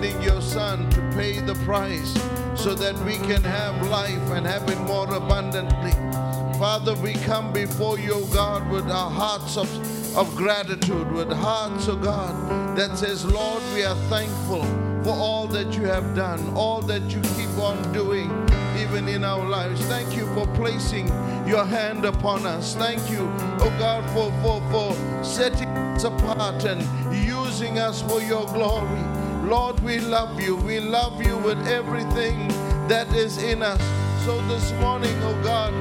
sending your Son to pay the price so that we can have life and have it more abundantly. Father, we come before you, God, with our hearts of, of gratitude, with hearts, O God, that says, Lord, we are thankful for all that you have done, all that you keep on doing, even in our lives. Thank you for placing your hand upon us. Thank you, oh God, for, for, for setting us apart and using us for your glory. Lord, we love you. We love you with everything that is in us. So this morning, oh God,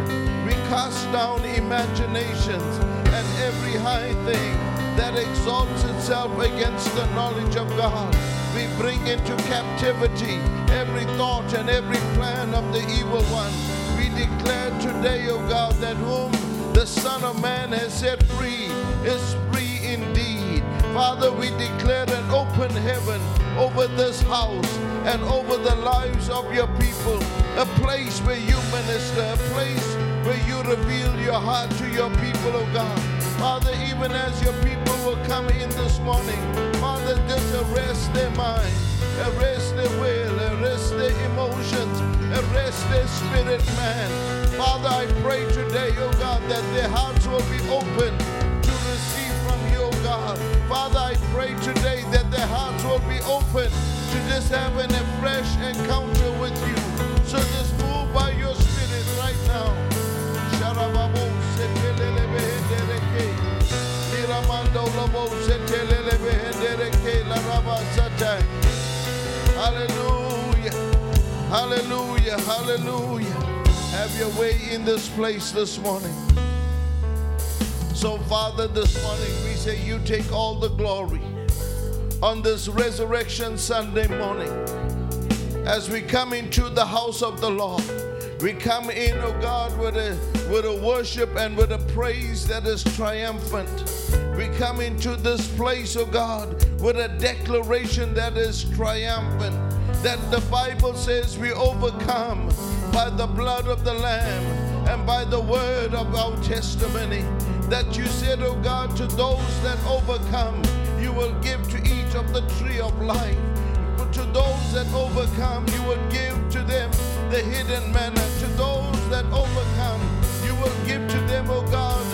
we cast down imaginations and every high thing that exalts itself against the knowledge of God. We bring into captivity every thought and every plan of the evil one. We declare today, O God, that whom the Son of Man has set free is. Father, we declare an open heaven over this house and over the lives of your people, a place where you minister, a place where you reveal your heart to your people, O God. Father, even as your people will come in this morning, Father, just arrest their mind, arrest their will, arrest their emotions, arrest their spirit, man. Father, I pray today, oh God, that their hearts will be open God. Father, I pray today that their hearts will be open to just having a fresh encounter with you. So just move by your spirit right now. Hallelujah. Hallelujah. Hallelujah. Have your way in this place this morning. So, Father, this morning we say you take all the glory on this Resurrection Sunday morning as we come into the house of the Lord. We come in, oh God, with a with a worship and with a praise that is triumphant. We come into this place, oh God, with a declaration that is triumphant. That the Bible says we overcome by the blood of the Lamb and by the word of our testimony. That you said, oh God, to those that overcome, you will give to each of the tree of life. But to those that overcome, you will give to them the hidden manna. To those that overcome, you will give to them, O God,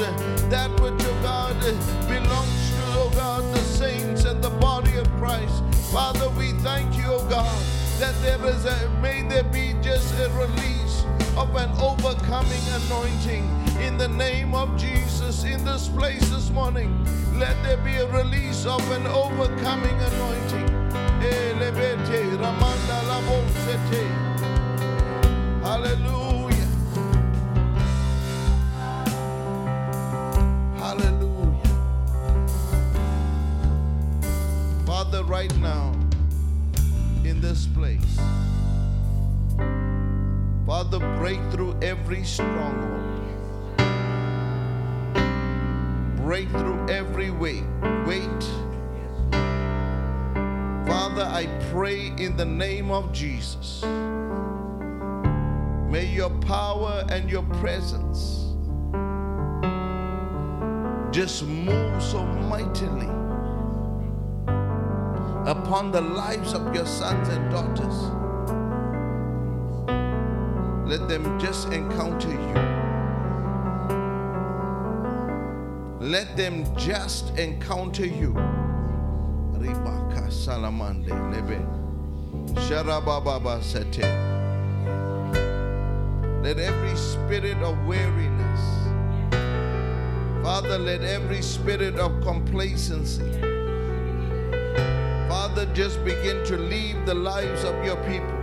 that which, O God, belongs to, O God, the saints and the body of Christ. Father, we thank you, O God, that there is a, may anointing in the name of Jesus in this place this morning. Let there be a release of an overcoming anointing. Hallelujah. Hallelujah. Father, right now, in this place, Father, break through every stronghold. Break through every weight. Weight. Father, I pray in the name of Jesus. May your power and your presence just move so mightily upon the lives of your sons and daughters. Let them just encounter you. Let them just encounter you. Ribaka salamande lebe. Sharababa sete. Let every spirit of weariness, Father, let every spirit of complacency, Father, just begin to leave the lives of your people.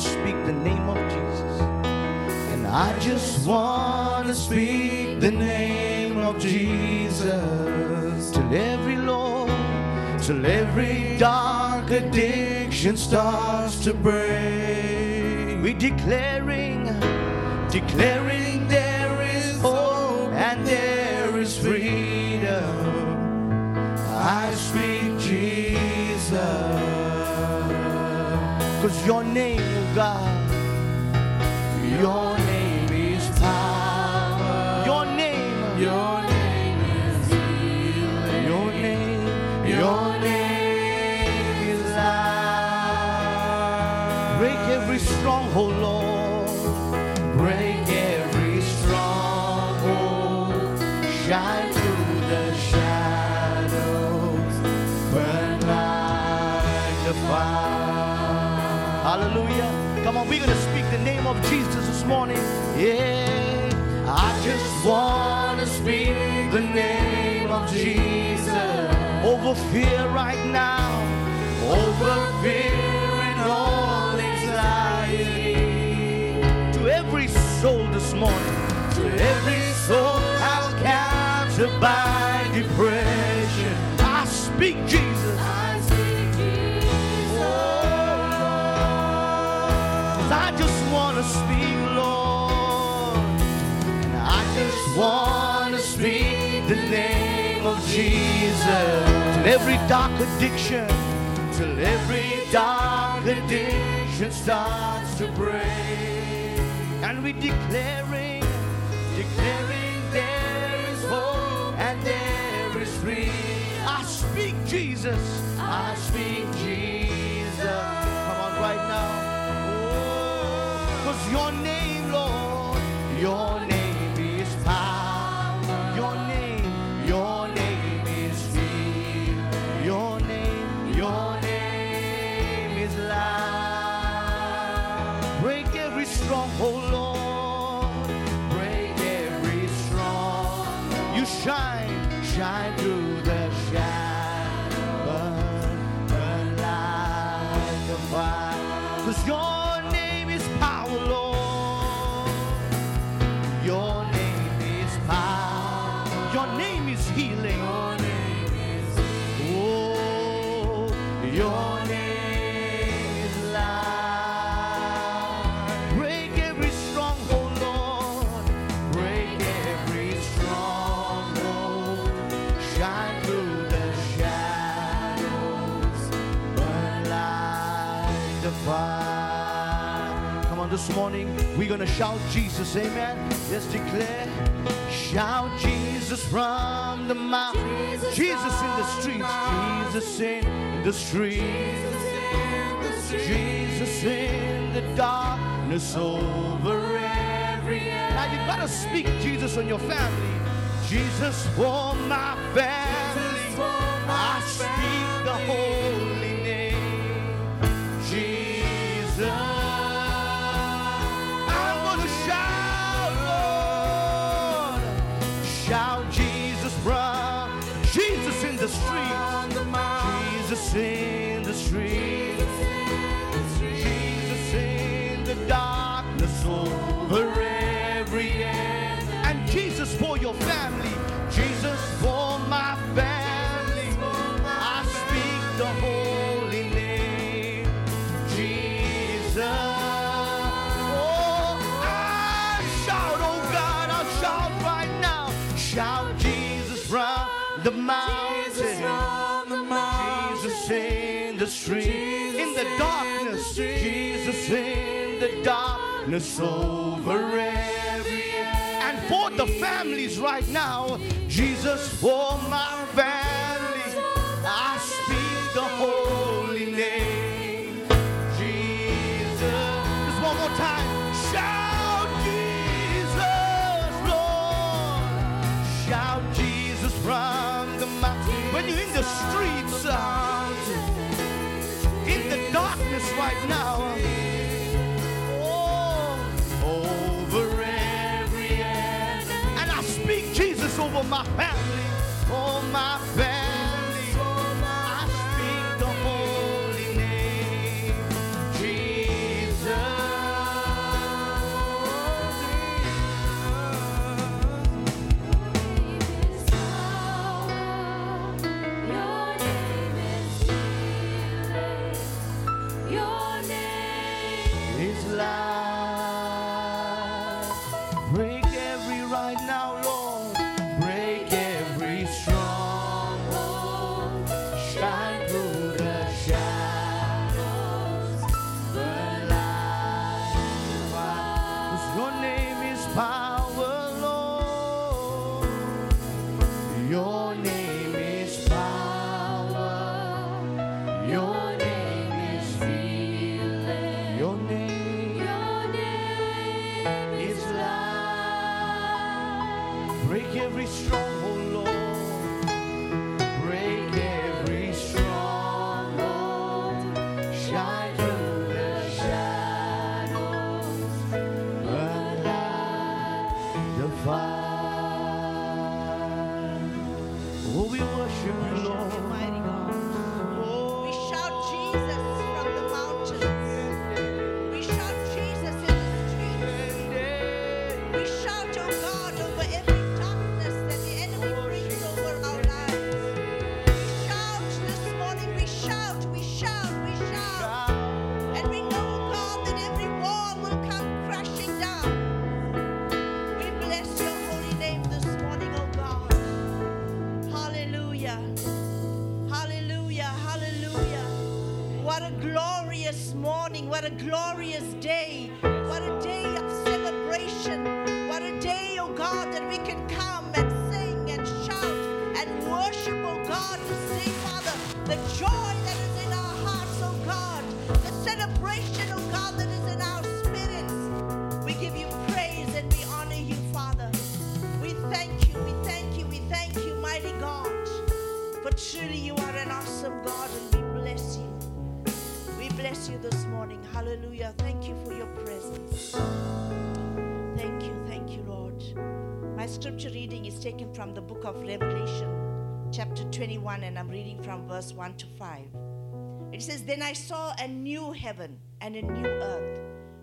speak the name of Jesus. And I just want to speak the name of Jesus till every Lord, till every dark addiction starts to break. We're declaring, declaring there is hope and there is freedom. I speak Jesus. Cause your name, God, your name Jesus this morning. Yeah. I just want to speak the name of Jesus over fear right now, over fear and all anxiety. To every soul this morning, to every soul held captive by depression, I speak Jesus. I just want to speak the name of Jesus. Till every dark addiction, till every dark addiction starts to break. And we declaring, declaring there is hope and there is freedom. I speak Jesus. I speak Jesus. Come on, right now. Your name, Lord, your name morning we're gonna shout Jesus, amen. Let's declare, shout Jesus from the mountain, Jesus in the streets, Jesus in the streets, Jesus in the darkness over every. Now you gotta speak Jesus on your family. Jesus for my family. Darkness over every. And for the families right now, Jesus for my family. I speak the holy name. Jesus. Just one more time. Shout Jesus, Lord. Shout Jesus from the mountain. When you're in the streets, uh, in the darkness right now. Over my family, oh my family. Then I saw a new heaven and a new earth.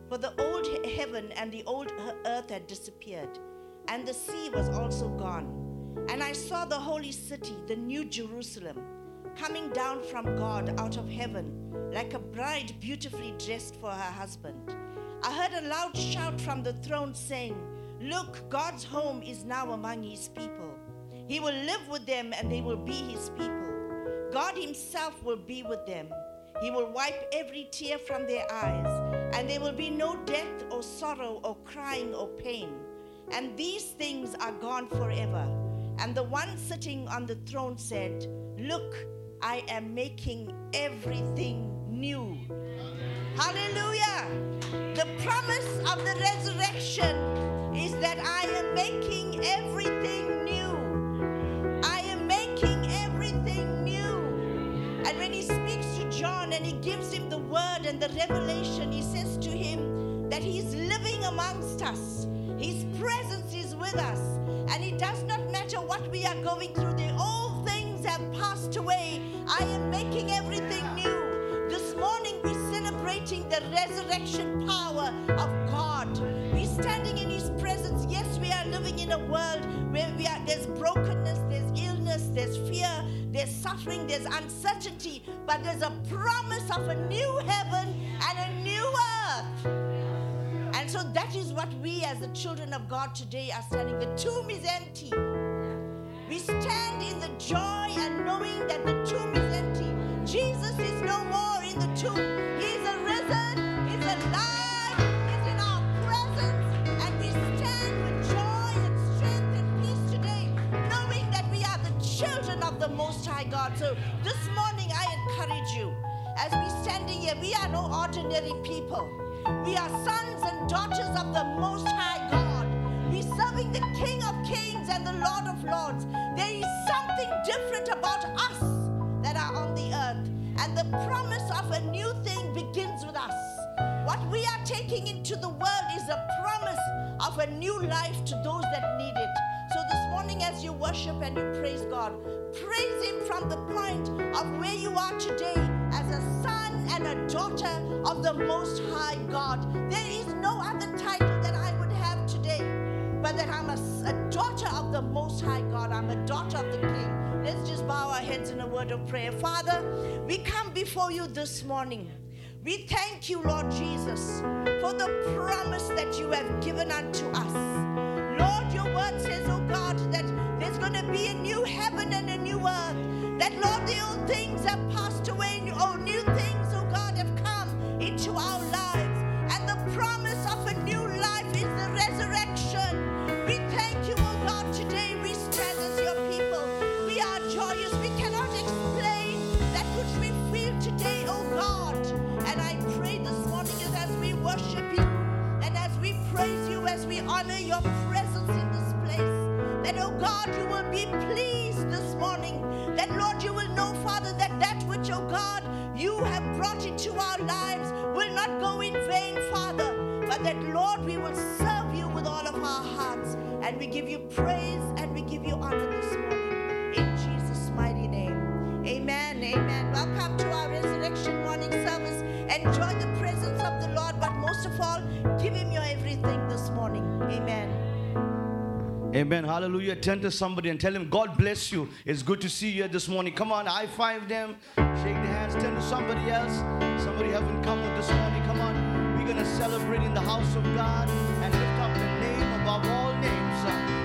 For the old heaven and the old earth had disappeared, and the sea was also gone. And I saw the holy city, the new Jerusalem, coming down from God out of heaven, like a bride beautifully dressed for her husband. I heard a loud shout from the throne saying, Look, God's home is now among his people. He will live with them and they will be his people. God himself will be with them. He will wipe every tear from their eyes, and there will be no death or sorrow or crying or pain. And these things are gone forever. And the one sitting on the throne said, Look, I am making everything new. Hallelujah. The promise of the resurrection is that I am making everything new. I am making everything new. And when he John and he gives him the word and the revelation, he says to him that he's living amongst us. His presence is with us. And it does not matter what we are going through, the old things have passed away. I am making everything new. This morning we're celebrating the resurrection power of God. We're standing in His presence. Yes, we are living in a world where we are there's brokenness, there's there's fear, there's suffering, there's uncertainty, but there's a promise of a new heaven and a new earth. And so that is what we as the children of God today are standing. The tomb is empty. We stand in the joy and knowing that the tomb is empty. Jesus is no more in the tomb. God. So this morning I encourage you, as we standing here, we are no ordinary people. We are sons and daughters of the Most High God. We're serving the King of Kings and the Lord of Lords. There is something different about us that are on the earth. And the promise of a new thing begins with us. What we are taking into the world is a promise of a new life to those that need it. As you worship and you praise God, praise Him from the point of where you are today as a son and a daughter of the Most High God. There is no other title that I would have today, but that I'm a daughter of the Most High God. I'm a daughter of the King. Let's just bow our heads in a word of prayer. Father, we come before you this morning. We thank you, Lord Jesus, for the promise that you have given unto us. Word says, oh God, that there's going to be a new heaven and a new earth. That, Lord, the old things have passed away, and all new things, oh God, have come into our lives. That, oh God, you will be pleased this morning. That, Lord, you will know, Father, that that which, oh God, you have brought into our lives will not go in vain, Father, but that, Lord, we will serve you with all of our hearts. And we give you praise and we give you honor this morning. In Jesus' mighty name. Amen. Amen. Welcome to our resurrection morning service. Enjoy the presence of the Lord, but most of all, give him your everything this morning. Amen. Amen. Hallelujah. Turn to somebody and tell him, God bless you. It's good to see you here this morning. Come on, high five them, shake their hands, turn to somebody else. Somebody haven't come with this morning. Come on. We're going to celebrate in the house of God and lift up the name above all names.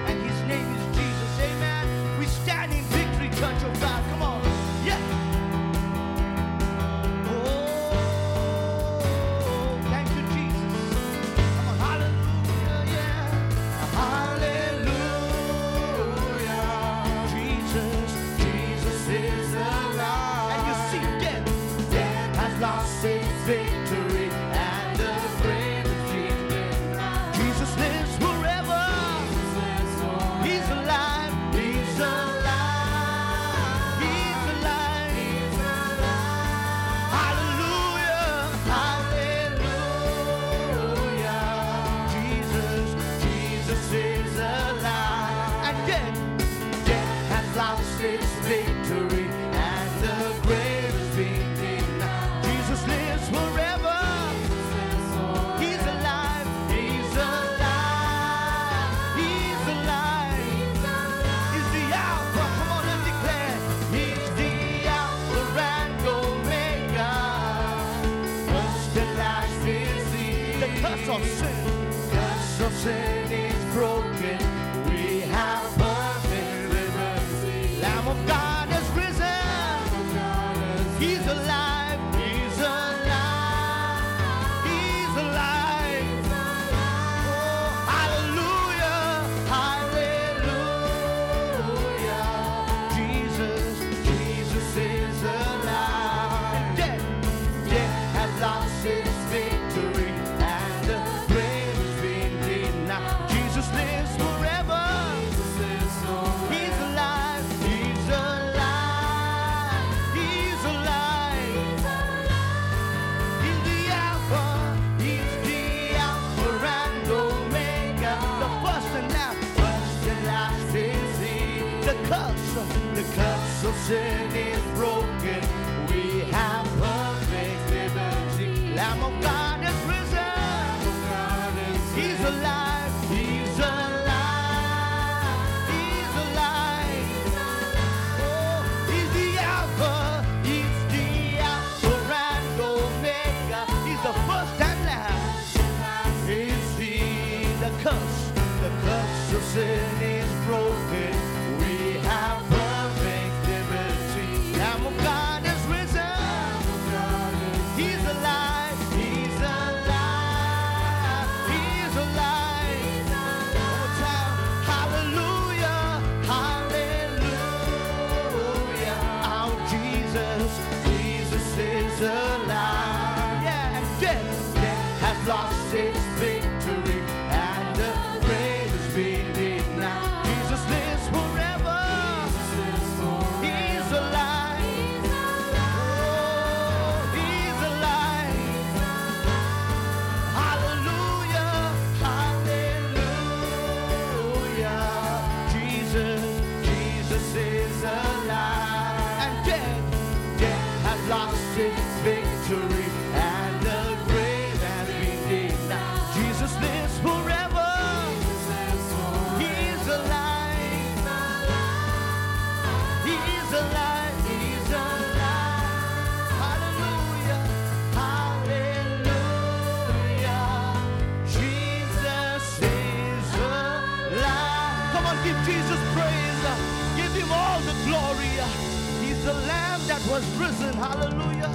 Hallelujah.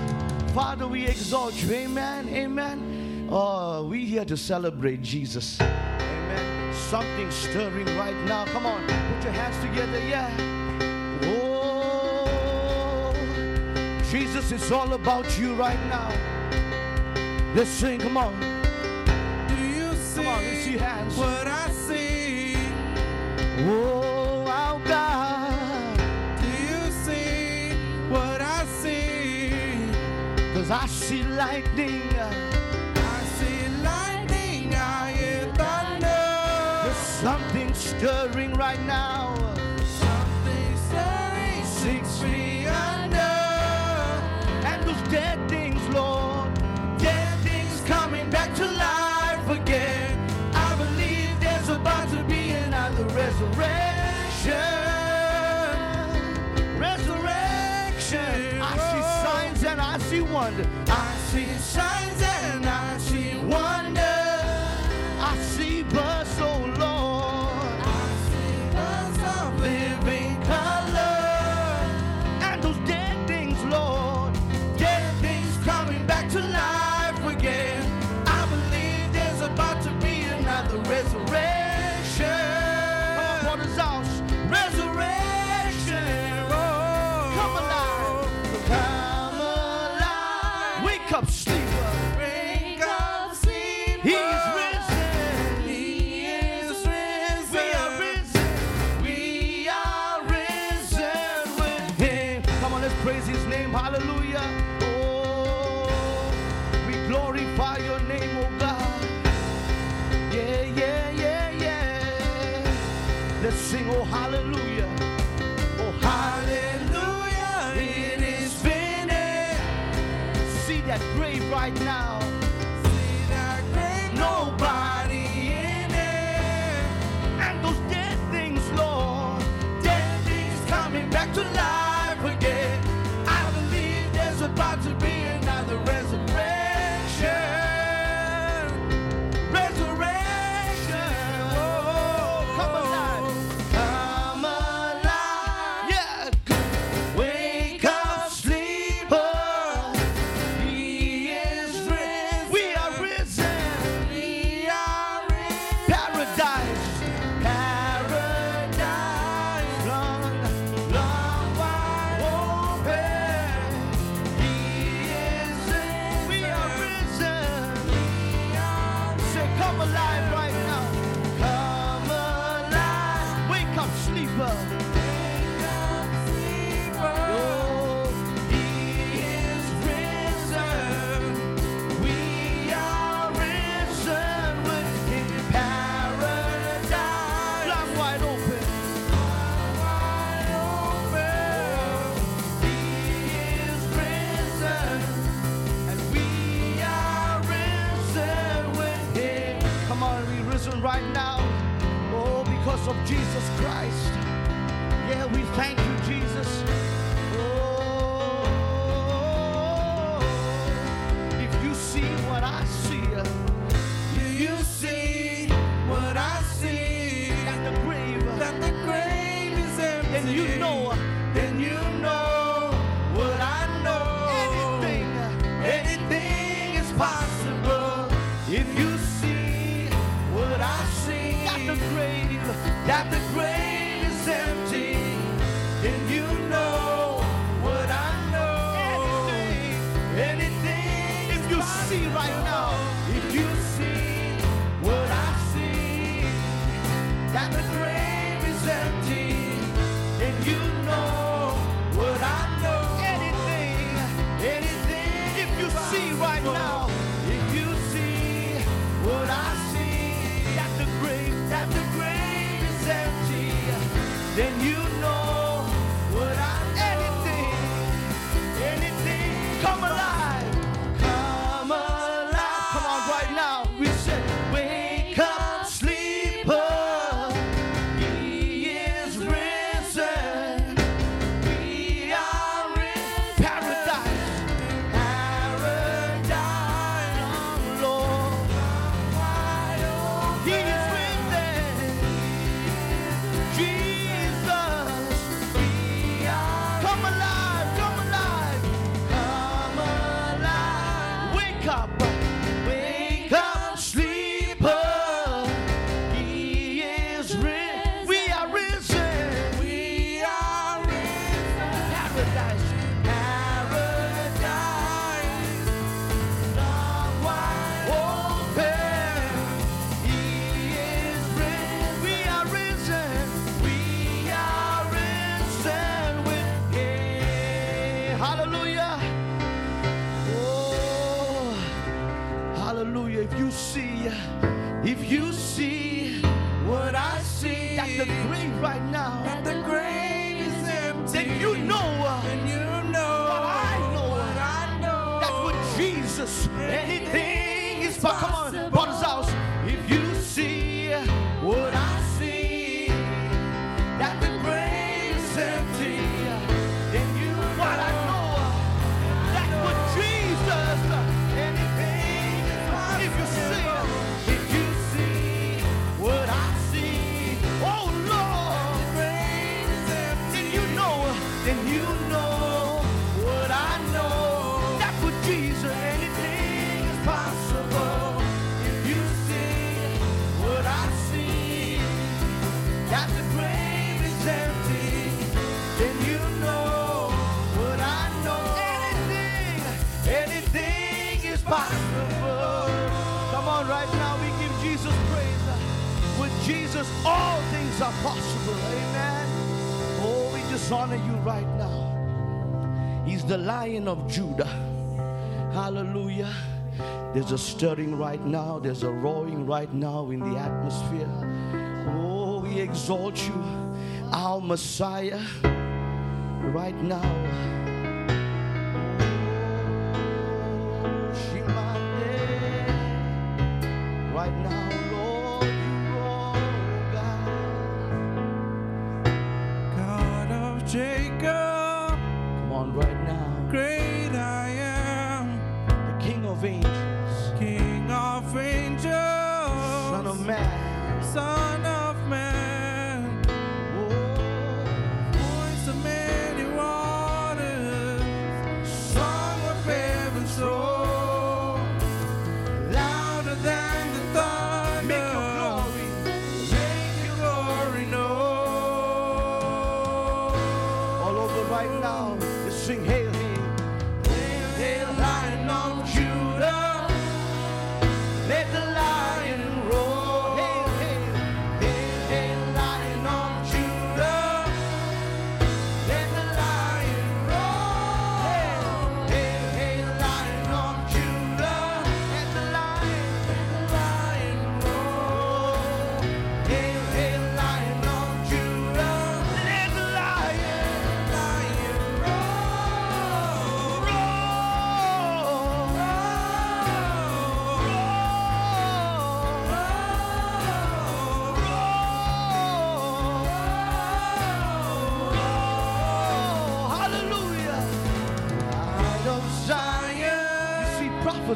Father, we exalt you. Amen. Amen. Oh, we here to celebrate Jesus. Amen. Something stirring right now. Come on. Put your hands together. Yeah. Oh, Jesus, it's all about you right now. Let's sing. Come on. Do you see, come on, let's see hands. what I see? I see lightning. Uh, I see lightning. I hear thunder. There's something stirring right now. I right now. lion of Judah. Hallelujah. There's a stirring right now, there's a roaring right now in the atmosphere. Oh, we exalt you, our Messiah, right now.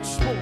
much more.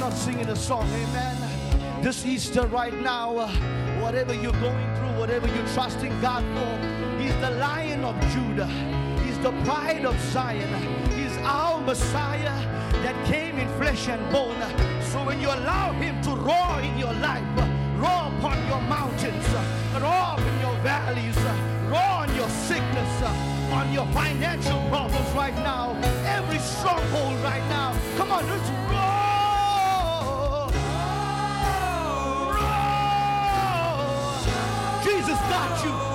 not singing a song. Amen. This Easter right now, uh, whatever you're going through, whatever you're trusting God for, He's the Lion of Judah. He's the pride of Zion. He's our Messiah that came in flesh and bone. So when you allow Him to roar in your life, uh, roar upon your mountains, uh, roar in your valleys, roar on your sickness, on your financial problems right now, every stronghold right now. Come on, let's you.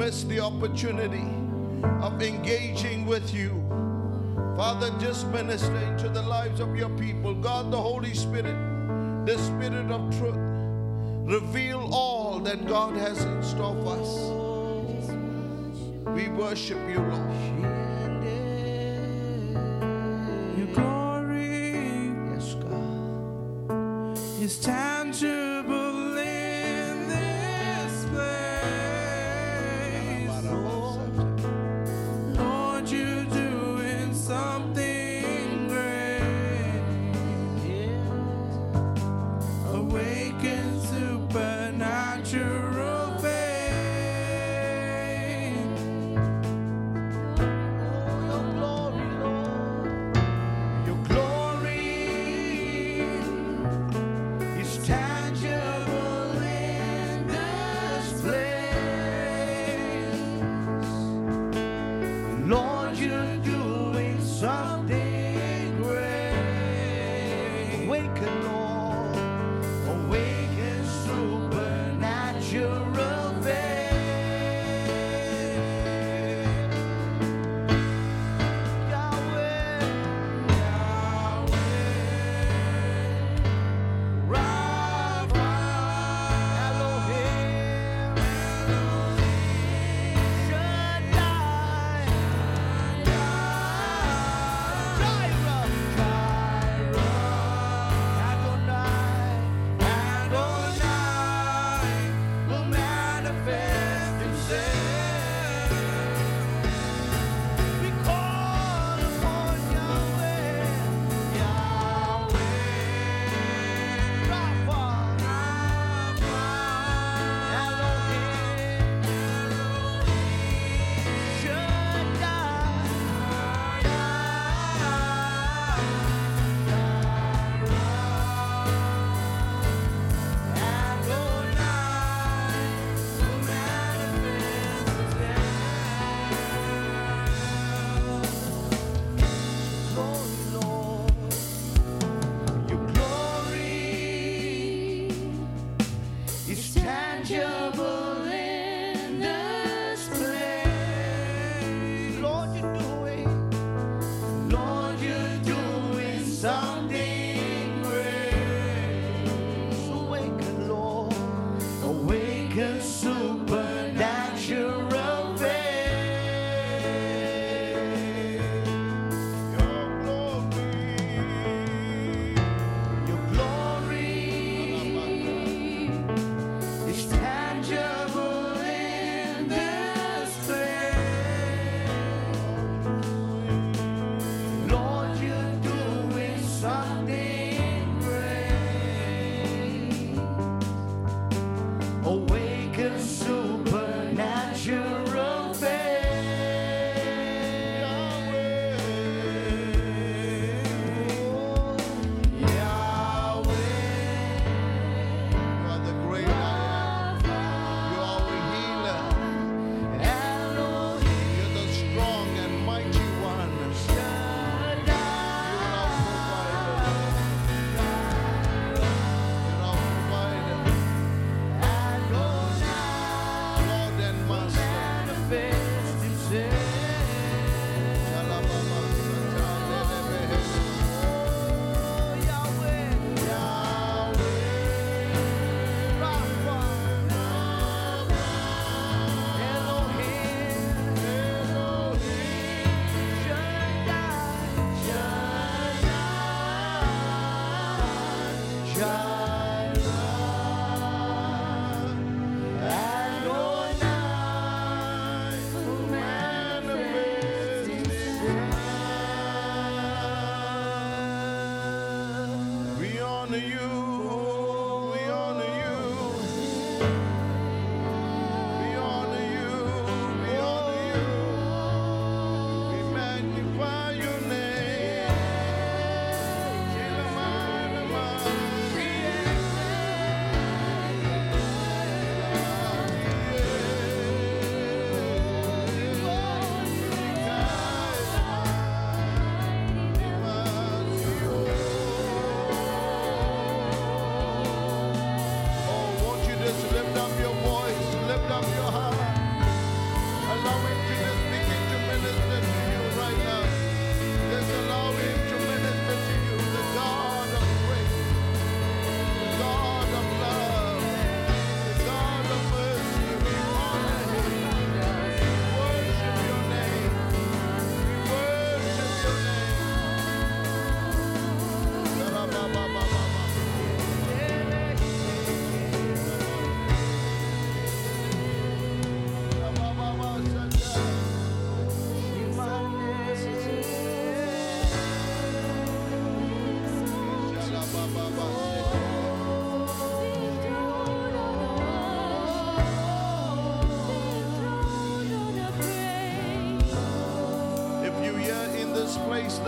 miss the opportunity of engaging with you. Father, just minister into the lives of your people. God, the Holy Spirit, the Spirit of truth, reveal all that God has in store for us. We worship you, Lord.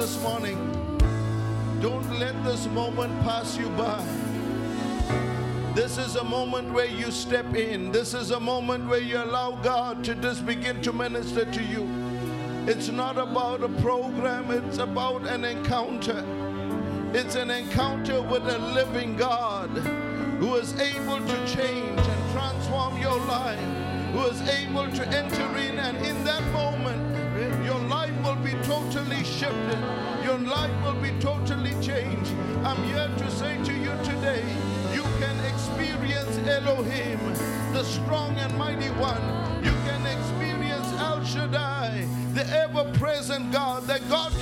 This morning. Don't let this moment pass you by. This is a moment where you step in. This is a moment where you allow God to just begin to minister to you. It's not about a program, it's about an encounter. It's an encounter with a living God who is able to change and transform your life, who is able to enter shifted. Your life will be totally changed. I'm here to say to you today, you can experience Elohim, the strong and mighty one. You can experience El Shaddai, the ever present God, that God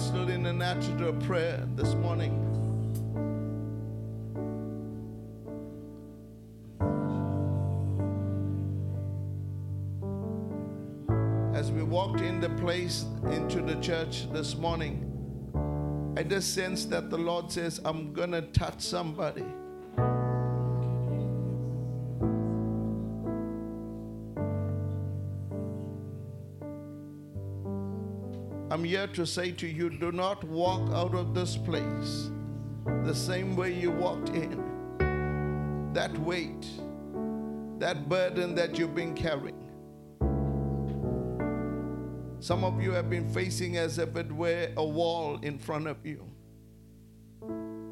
still in an attitude of prayer this morning. As we walked in the place into the church this morning, I just sense that the Lord says, I'm going to touch somebody. I'm here to say to you do not walk out of this place the same way you walked in. That weight, that burden that you've been carrying. Some of you have been facing as if it were a wall in front of you.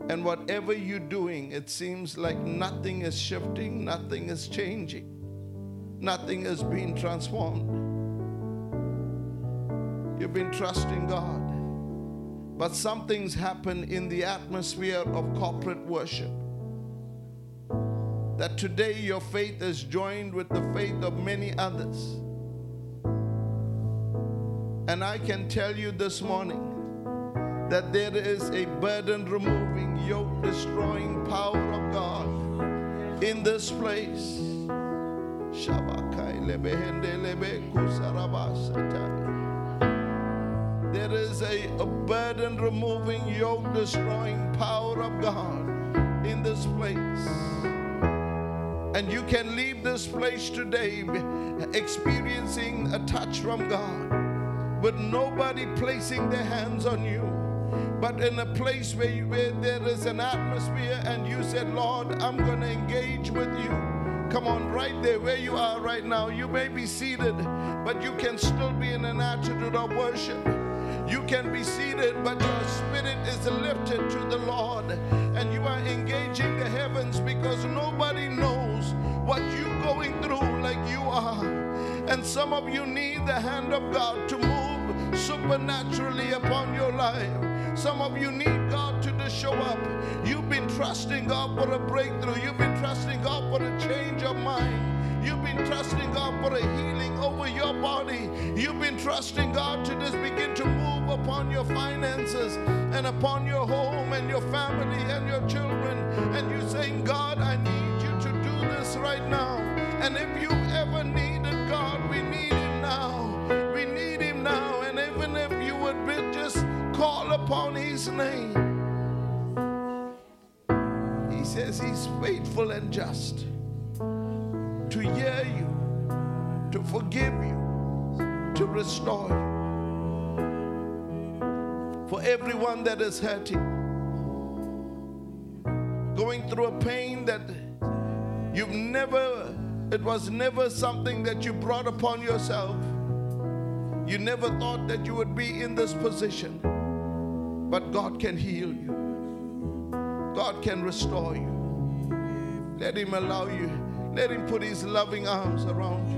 And whatever you're doing, it seems like nothing is shifting, nothing is changing, nothing is being transformed. You've been trusting God. But something's happened in the atmosphere of corporate worship. That today your faith is joined with the faith of many others. And I can tell you this morning that there is a burden removing, yoke destroying power of God in this place. Shabakai lebe. There is a, a burden removing, yoke destroying power of God in this place. And you can leave this place today experiencing a touch from God with nobody placing their hands on you, but in a place where, you, where there is an atmosphere and you said, Lord, I'm going to engage with you. Come on, right there where you are right now. You may be seated, but you can still be in an attitude of worship. You can be seated, but your spirit is lifted to the Lord, and you are engaging the heavens because nobody knows what you're going through like you are. And some of you need the hand of God to move supernaturally upon your life. Some of you need God to just show up. You've been trusting God for a breakthrough. You've been trusting God for a change of mind. You've been trusting God for a healing over your body. You've been trusting God to just begin to move upon your finances and upon your home and your family and your children. And you're saying, God, I need you to do this right now. And if you ever needed God, we need Him now. We need Him now. And even if you would just call upon His name, He says He's faithful and just. destroy for everyone that is hurting, going through a pain that you've never, it was never something that you brought upon yourself. You never thought that you would be in this position, but God can heal you, God can restore you. Let Him allow you, let Him put His loving arms around you.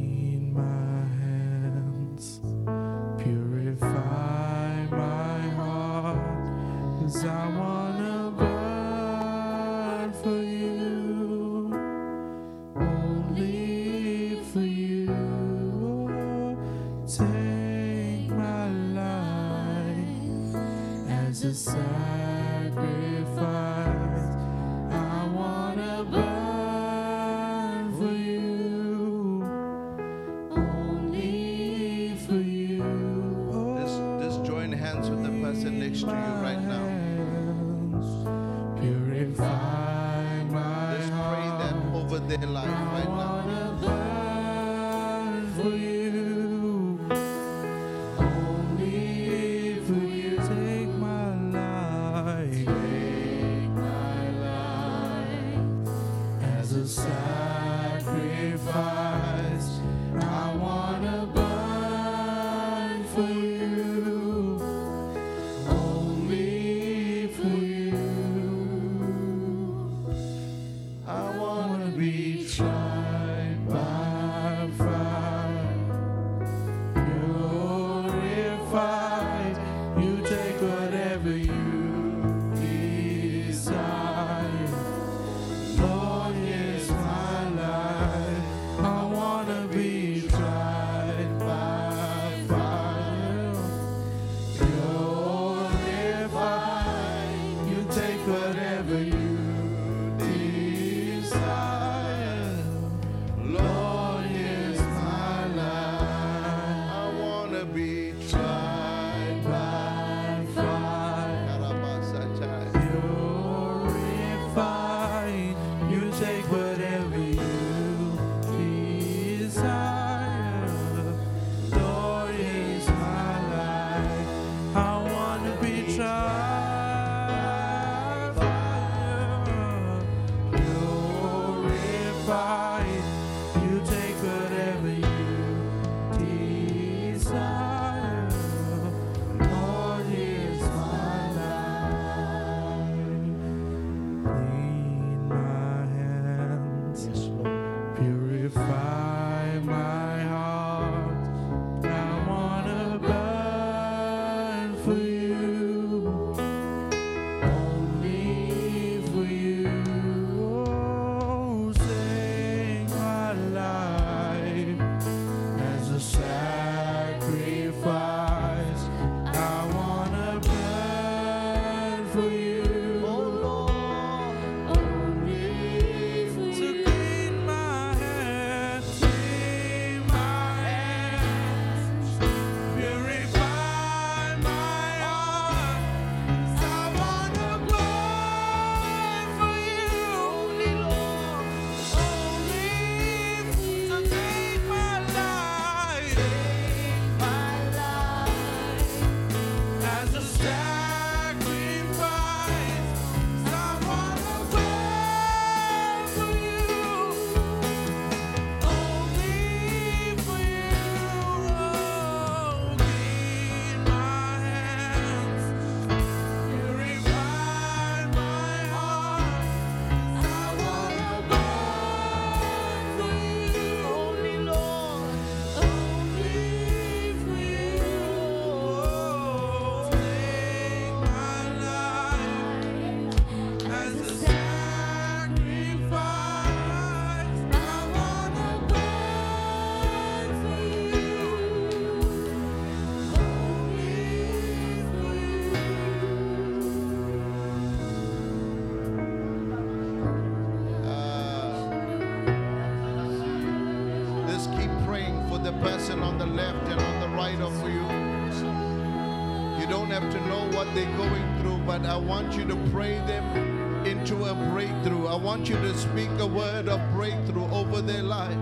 want you to pray them into a breakthrough. I want you to speak a word of breakthrough over their life.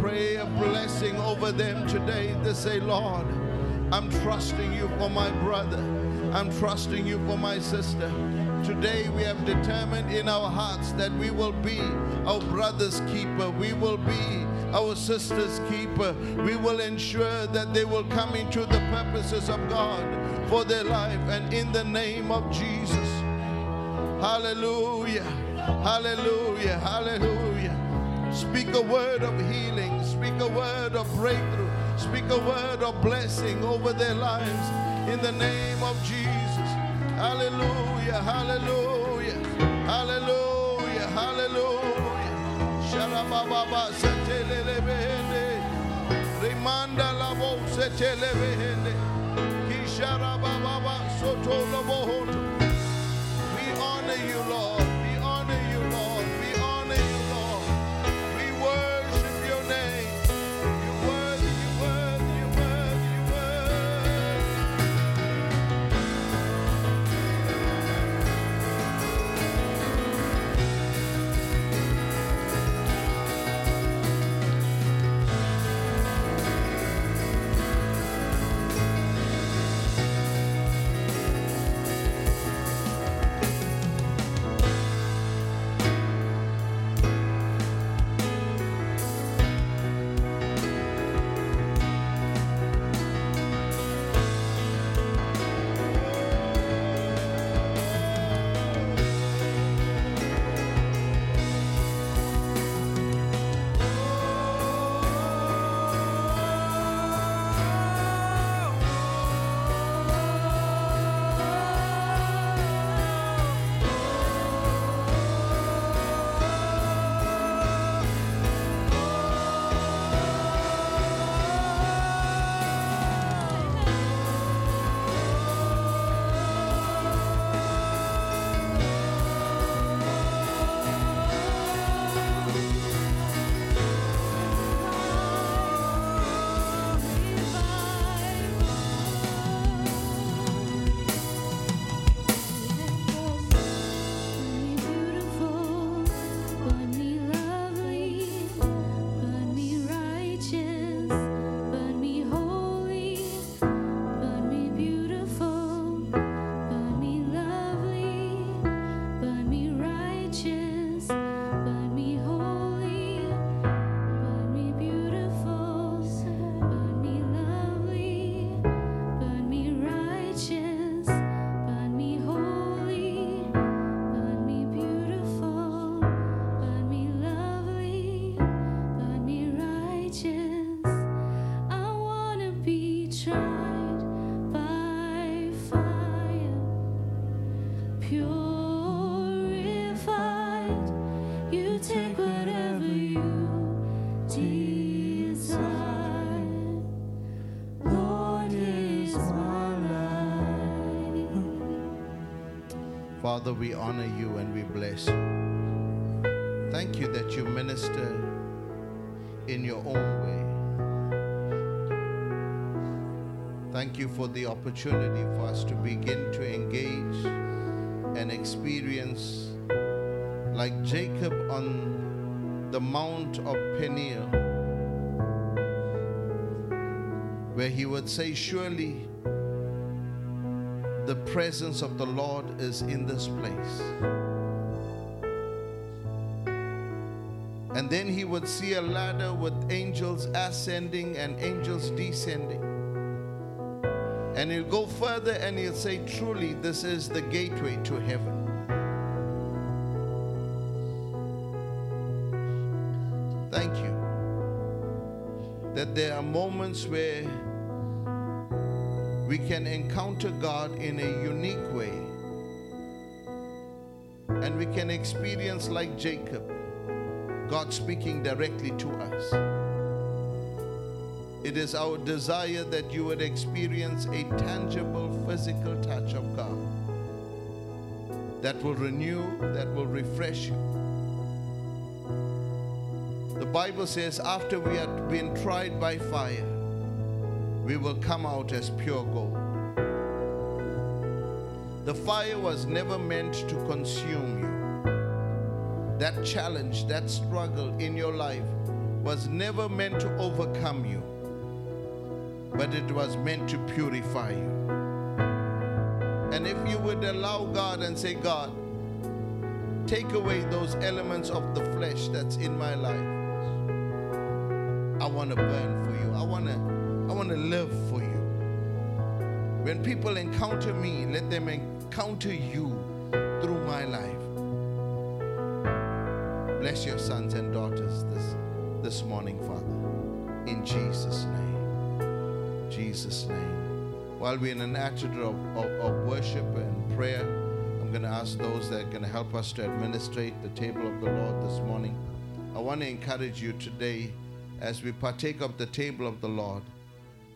Pray a blessing over them today to say, Lord, I'm trusting you for my brother. I'm trusting you for my sister. Today we have determined in our hearts that we will be our brother's keeper. We will be our sister's keeper. We will ensure that they will come into the purposes of God for their life and in the name of Jesus. Hallelujah. Hallelujah. Hallelujah. Speak a word of healing. Speak a word of breakthrough. Speak a word of blessing over their lives in the name of Jesus. Hallelujah. Hallelujah. Hallelujah. Hallelujah. Sharababa setelelebehende. We honor you, Lord. Father, we honor you and we bless you. Thank you that you minister in your own way. Thank you for the opportunity for us to begin to engage and experience, like Jacob on the Mount of Peniel, where he would say, Surely the presence of the Lord is in this place. And then he would see a ladder with angels ascending and angels descending. And he'll go further and he'll say, Truly, this is the gateway to heaven. We can experience, like Jacob, God speaking directly to us. It is our desire that you would experience a tangible physical touch of God that will renew, that will refresh you. The Bible says, after we had been tried by fire, we will come out as pure gold. The fire was never meant to consume you. That challenge, that struggle in your life was never meant to overcome you, but it was meant to purify you. And if you would allow God and say, God, take away those elements of the flesh that's in my life. I want to burn for you. I want to I want to live for you. When people encounter me, let them encounter you through my life. Bless your sons and daughters this this morning, Father. In Jesus' name. Jesus' name. While we're in an attitude of, of, of worship and prayer, I'm going to ask those that are going to help us to administrate the table of the Lord this morning. I want to encourage you today as we partake of the table of the Lord.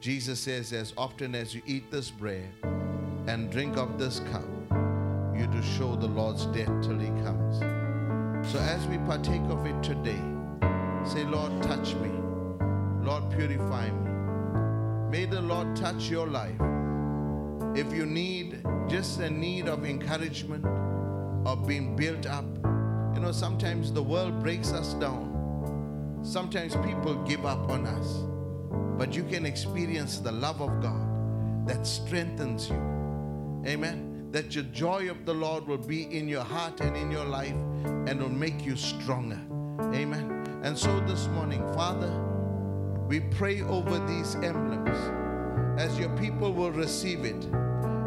Jesus says, as often as you eat this bread and drink of this cup, you do show the Lord's death till he comes. So as we partake of it today, say, Lord, touch me. Lord, purify me. May the Lord touch your life. If you need just a need of encouragement, of being built up, you know, sometimes the world breaks us down. Sometimes people give up on us. But you can experience the love of God that strengthens you. Amen. That your joy of the Lord will be in your heart and in your life and will make you stronger. Amen. And so this morning, Father, we pray over these emblems as your people will receive it,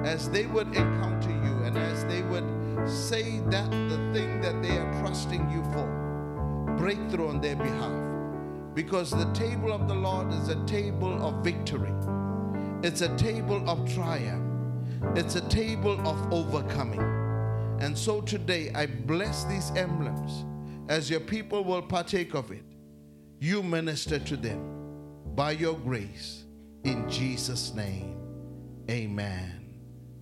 as they would encounter you, and as they would say that the thing that they are trusting you for, breakthrough on their behalf. Because the table of the Lord is a table of victory, it's a table of triumph, it's a table of overcoming. And so today I bless these emblems as your people will partake of it. You minister to them by your grace. In Jesus' name, amen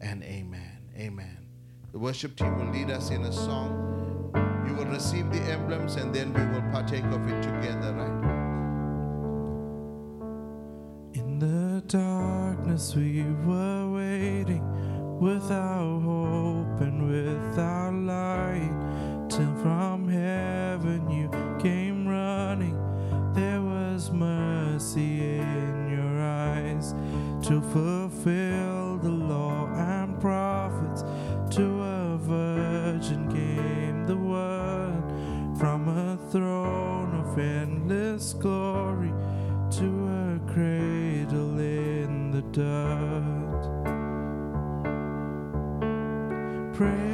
and amen. Amen. The worship team will lead us in a song. You will receive the emblems and then we will partake of it together, right? The darkness we were waiting without hope and without light. Till from heaven you came running. There was mercy in your eyes to fulfill the law and prophets. To a virgin came the word. From a throne of endless glory to a cradle in the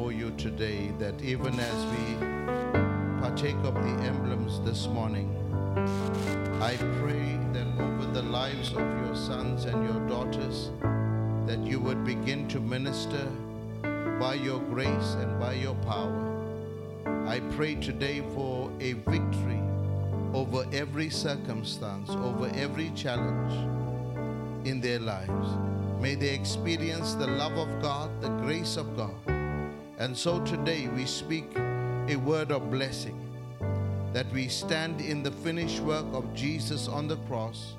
before you today that even as we partake of the emblems this morning, I pray that over the lives of your sons and your daughters, that you would begin to minister by your grace and by your power. I pray today for a victory over every circumstance, over every challenge in their lives. May they experience the love of God, the grace of God. And so today we speak a word of blessing that we stand in the finished work of Jesus on the cross.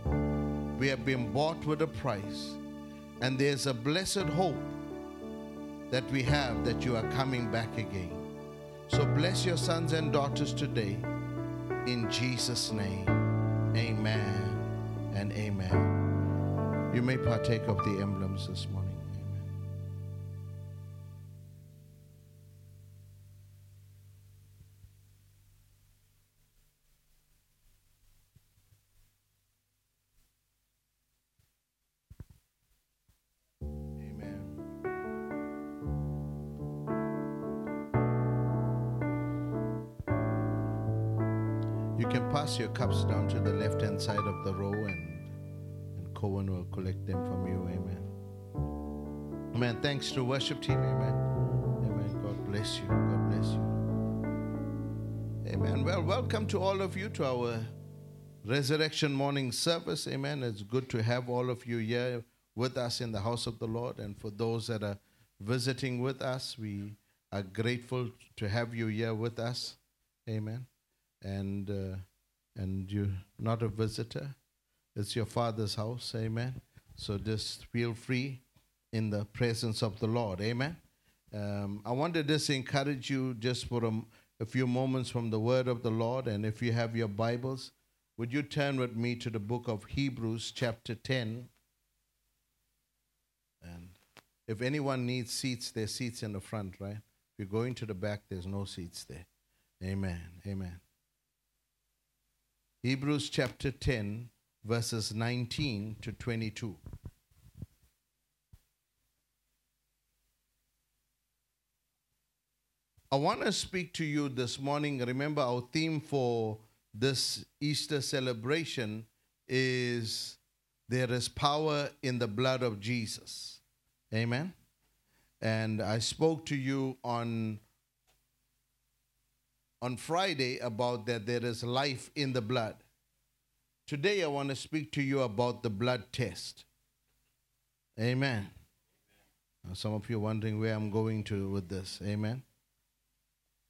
We have been bought with a price, and there's a blessed hope that we have that you are coming back again. So bless your sons and daughters today in Jesus' name. Amen and amen. You may partake of the emblems this morning. Pass your cups down to the left hand side of the row and, and Cohen will collect them from you. Amen. Amen. Thanks to worship team. Amen. Amen. God bless you. God bless you. Amen. Well, welcome to all of you to our resurrection morning service. Amen. It's good to have all of you here with us in the house of the Lord. And for those that are visiting with us, we are grateful to have you here with us. Amen. And uh, and you're not a visitor. It's your father's house. Amen. So just feel free in the presence of the Lord. Amen. Um, I want to just encourage you just for a few moments from the word of the Lord. And if you have your Bibles, would you turn with me to the book of Hebrews, chapter 10? And if anyone needs seats, there's seats in the front, right? If you're going to the back, there's no seats there. Amen. Amen. Hebrews chapter 10, verses 19 to 22. I want to speak to you this morning. Remember, our theme for this Easter celebration is There is power in the blood of Jesus. Amen. And I spoke to you on on Friday about that there is life in the blood. Today I want to speak to you about the blood test. Amen. Now, some of you are wondering where I'm going to with this. Amen.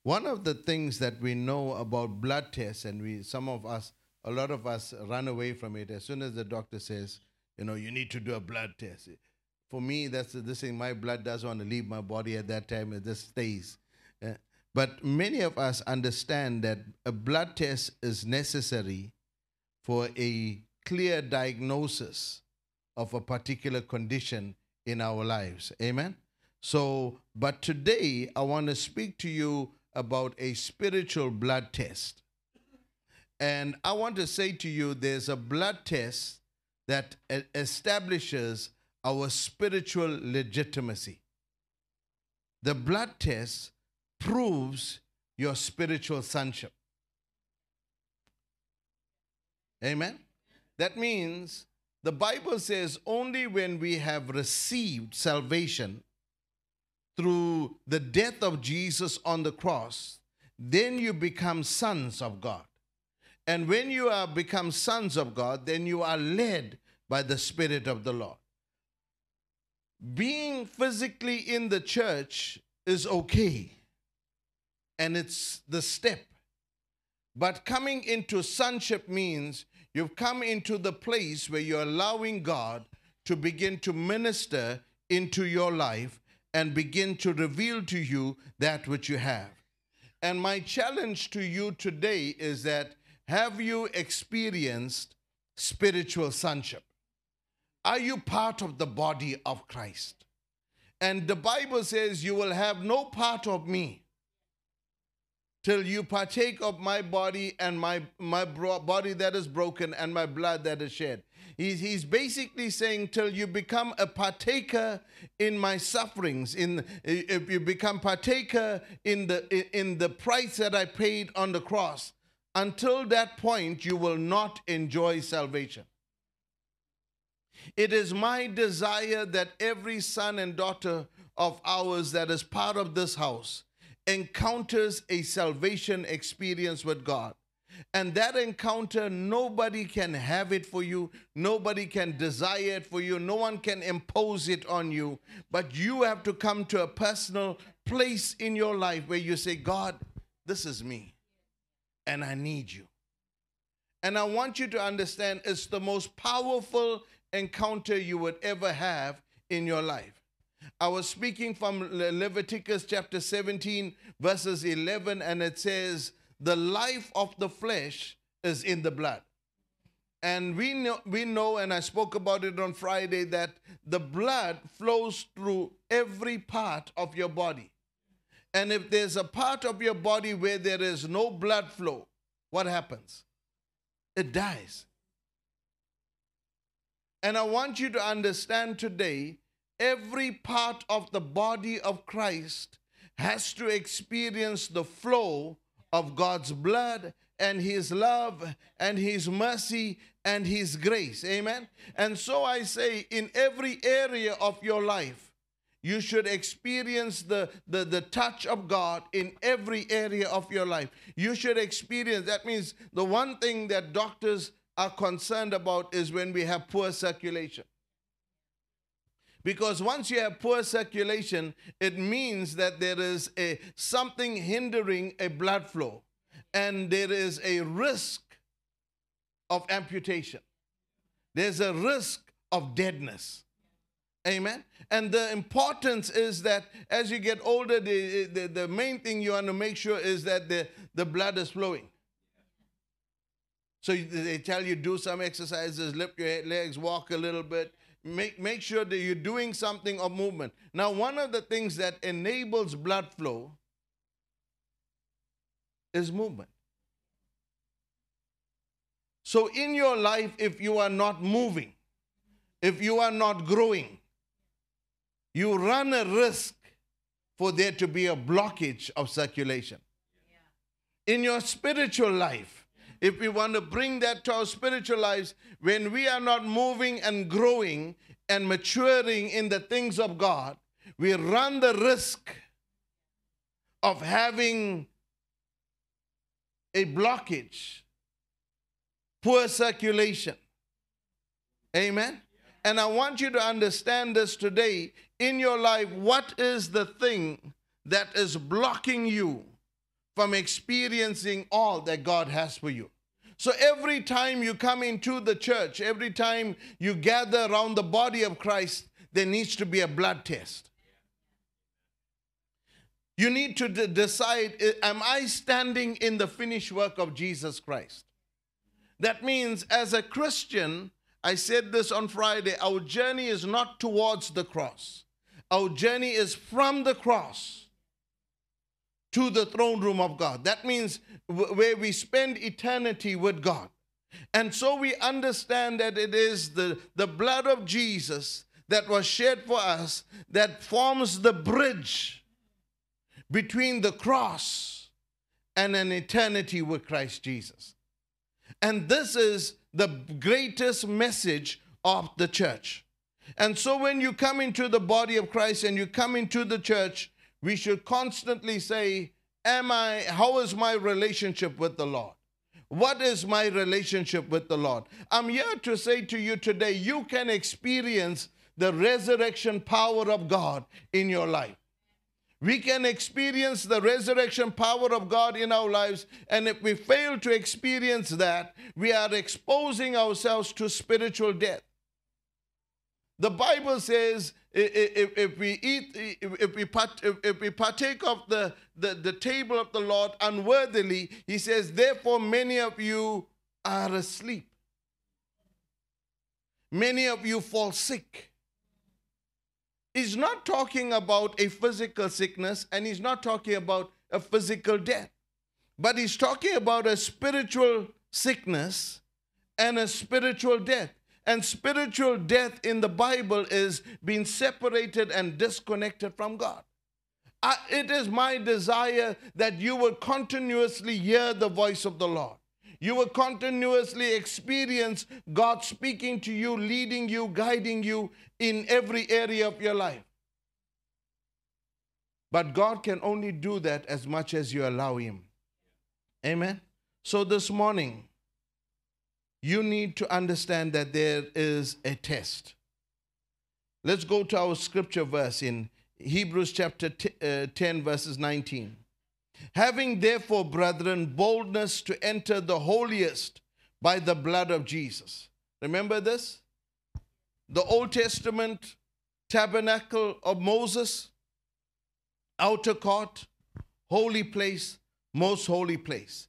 One of the things that we know about blood tests, and we some of us, a lot of us run away from it as soon as the doctor says, you know, you need to do a blood test. For me, that's the- this thing. My blood doesn't want to leave my body at that time; it just stays. Uh, But many of us understand that a blood test is necessary for a clear diagnosis of a particular condition in our lives. Amen. So, but today I want to speak to you about a spiritual blood test. And I want to say to you there's a blood test that establishes our spiritual legitimacy. The blood test proves your spiritual sonship. Amen. That means the Bible says only when we have received salvation through the death of Jesus on the cross, then you become sons of God. And when you are become sons of God, then you are led by the Spirit of the Lord. Being physically in the church is okay, and it's the step. But coming into sonship means you've come into the place where you're allowing God to begin to minister into your life and begin to reveal to you that which you have. And my challenge to you today is that have you experienced spiritual sonship? Are you part of the body of Christ? And the Bible says, You will have no part of me till you partake of my body and my, my body that is broken and my blood that is shed. He's, he's basically saying, till you become a partaker in my sufferings, in if you become partaker in the in the price that I paid on the cross. Until that point, you will not enjoy salvation. It is my desire that every son and daughter of ours that is part of this house encounters a salvation experience with God. And that encounter, nobody can have it for you. Nobody can desire it for you. No one can impose it on you. But you have to come to a personal place in your life where you say, God, this is me, and I need you. And I want you to understand it's the most powerful encounter you would ever have in your life. I was speaking from Leviticus chapter 17, verses 11, and it says, The life of the flesh is in the blood. And we know, we know, and I spoke about it on Friday, that the blood flows through every part of your body. And if there's a part of your body where there is no blood flow, what happens? It dies. And I want you to understand today every part of the body of Christ has to experience the flow of God's blood and His love and His mercy and His grace. Amen. And so I say, in every area of your life, you should experience the, the, the touch of God in every area of your life. You should experience, that means the one thing that doctors are concerned about is when we have poor circulation. Because once you have poor circulation, it means that there is a something hindering a blood flow and there is a risk of amputation. There's a risk of deadness. Amen. And the importance is that as you get older, the, the, the main thing you want to make sure is that the, the blood is flowing. So they tell you do some exercises, lift your legs, walk a little bit. Make, make sure that you're doing something of movement. Now, one of the things that enables blood flow is movement. So, in your life, if you are not moving, if you are not growing, you run a risk for there to be a blockage of circulation. In your spiritual life, if we want to bring that to our spiritual lives, when we are not moving and growing and maturing in the things of God, we run the risk of having a blockage, poor circulation. Amen. And I want you to understand this today in your life. What is the thing that is blocking you from experiencing all that God has for you? So every time you come into the church, every time you gather around the body of Christ, there needs to be a blood test. You need to de- decide am I standing in the finished work of Jesus Christ? That means, as a Christian, I said this on Friday, our journey is not towards the cross. Our journey is from the cross to the throne room of God. That means where we spend eternity with God. And so we understand that it is the, the blood of Jesus that was shed for us that forms the bridge between the cross and an eternity with Christ Jesus. And this is the greatest message of the church. And so when you come into the body of Christ and you come into the church, we should constantly say, Am I, how is my relationship with the Lord? What is my relationship with the Lord? I'm here to say to you today, you can experience the resurrection power of God in your life. We can experience the resurrection power of God in our lives, and if we fail to experience that, we are exposing ourselves to spiritual death. The Bible says if, if we eat, if we, part, if, if we partake of the, the, the table of the Lord unworthily, he says, therefore many of you are asleep. Many of you fall sick. He's not talking about a physical sickness and he's not talking about a physical death. But he's talking about a spiritual sickness and a spiritual death. And spiritual death in the Bible is being separated and disconnected from God. I, it is my desire that you will continuously hear the voice of the Lord. You will continuously experience God speaking to you, leading you, guiding you in every area of your life. But God can only do that as much as you allow Him. Amen. So this morning, you need to understand that there is a test. Let's go to our scripture verse in Hebrews chapter t- uh, 10, verses 19. Having therefore, brethren, boldness to enter the holiest by the blood of Jesus. Remember this? The Old Testament tabernacle of Moses, outer court, holy place, most holy place.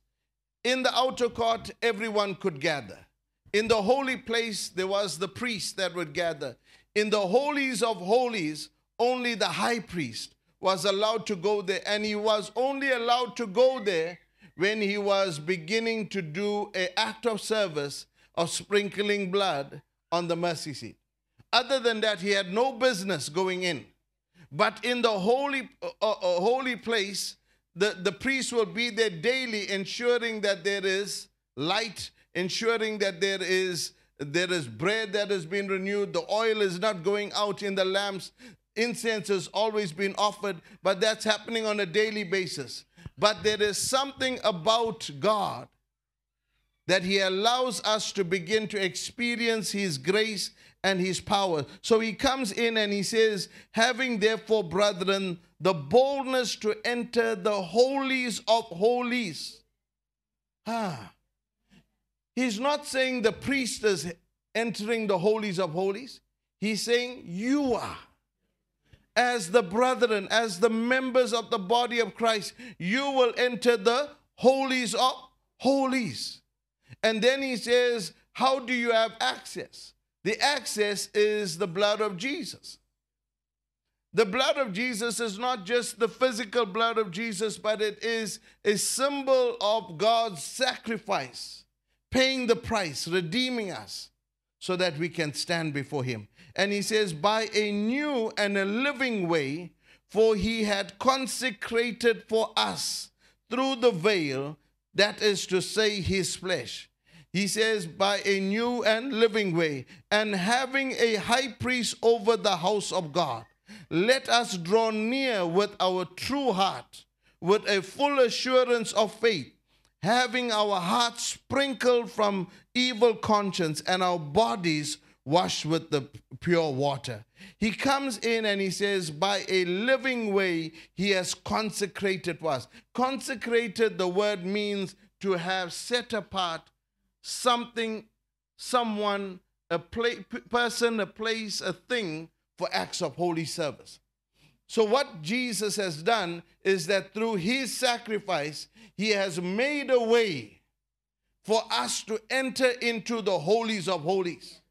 In the outer court, everyone could gather. In the holy place, there was the priest that would gather. In the holies of holies, only the high priest was allowed to go there, and he was only allowed to go there when he was beginning to do an act of service of sprinkling blood on the mercy seat. Other than that, he had no business going in. But in the holy, uh, uh, holy place, the, the priest will be there daily, ensuring that there is light, ensuring that there is there is bread that has been renewed, the oil is not going out in the lamps, incense has always been offered, but that's happening on a daily basis. But there is something about God that He allows us to begin to experience His grace and His power. So He comes in and He says, Having therefore, brethren, the boldness to enter the holies of holies. Ah. He's not saying the priest is entering the holies of holies. He's saying you are. As the brethren, as the members of the body of Christ, you will enter the holies of holies. And then he says, How do you have access? The access is the blood of Jesus. The blood of Jesus is not just the physical blood of Jesus, but it is a symbol of God's sacrifice, paying the price, redeeming us so that we can stand before Him. And He says, by a new and a living way, for He had consecrated for us through the veil, that is to say, His flesh. He says, by a new and living way, and having a high priest over the house of God, let us draw near with our true heart, with a full assurance of faith, having our hearts sprinkled from evil conscience and our bodies washed with the pure water. He comes in and he says, by a living way, he has consecrated us. Consecrated, the word means to have set apart something, someone, a pla- person, a place, a thing for acts of holy service. So, what Jesus has done is that through his sacrifice, he has made a way for us to enter into the holies of holies.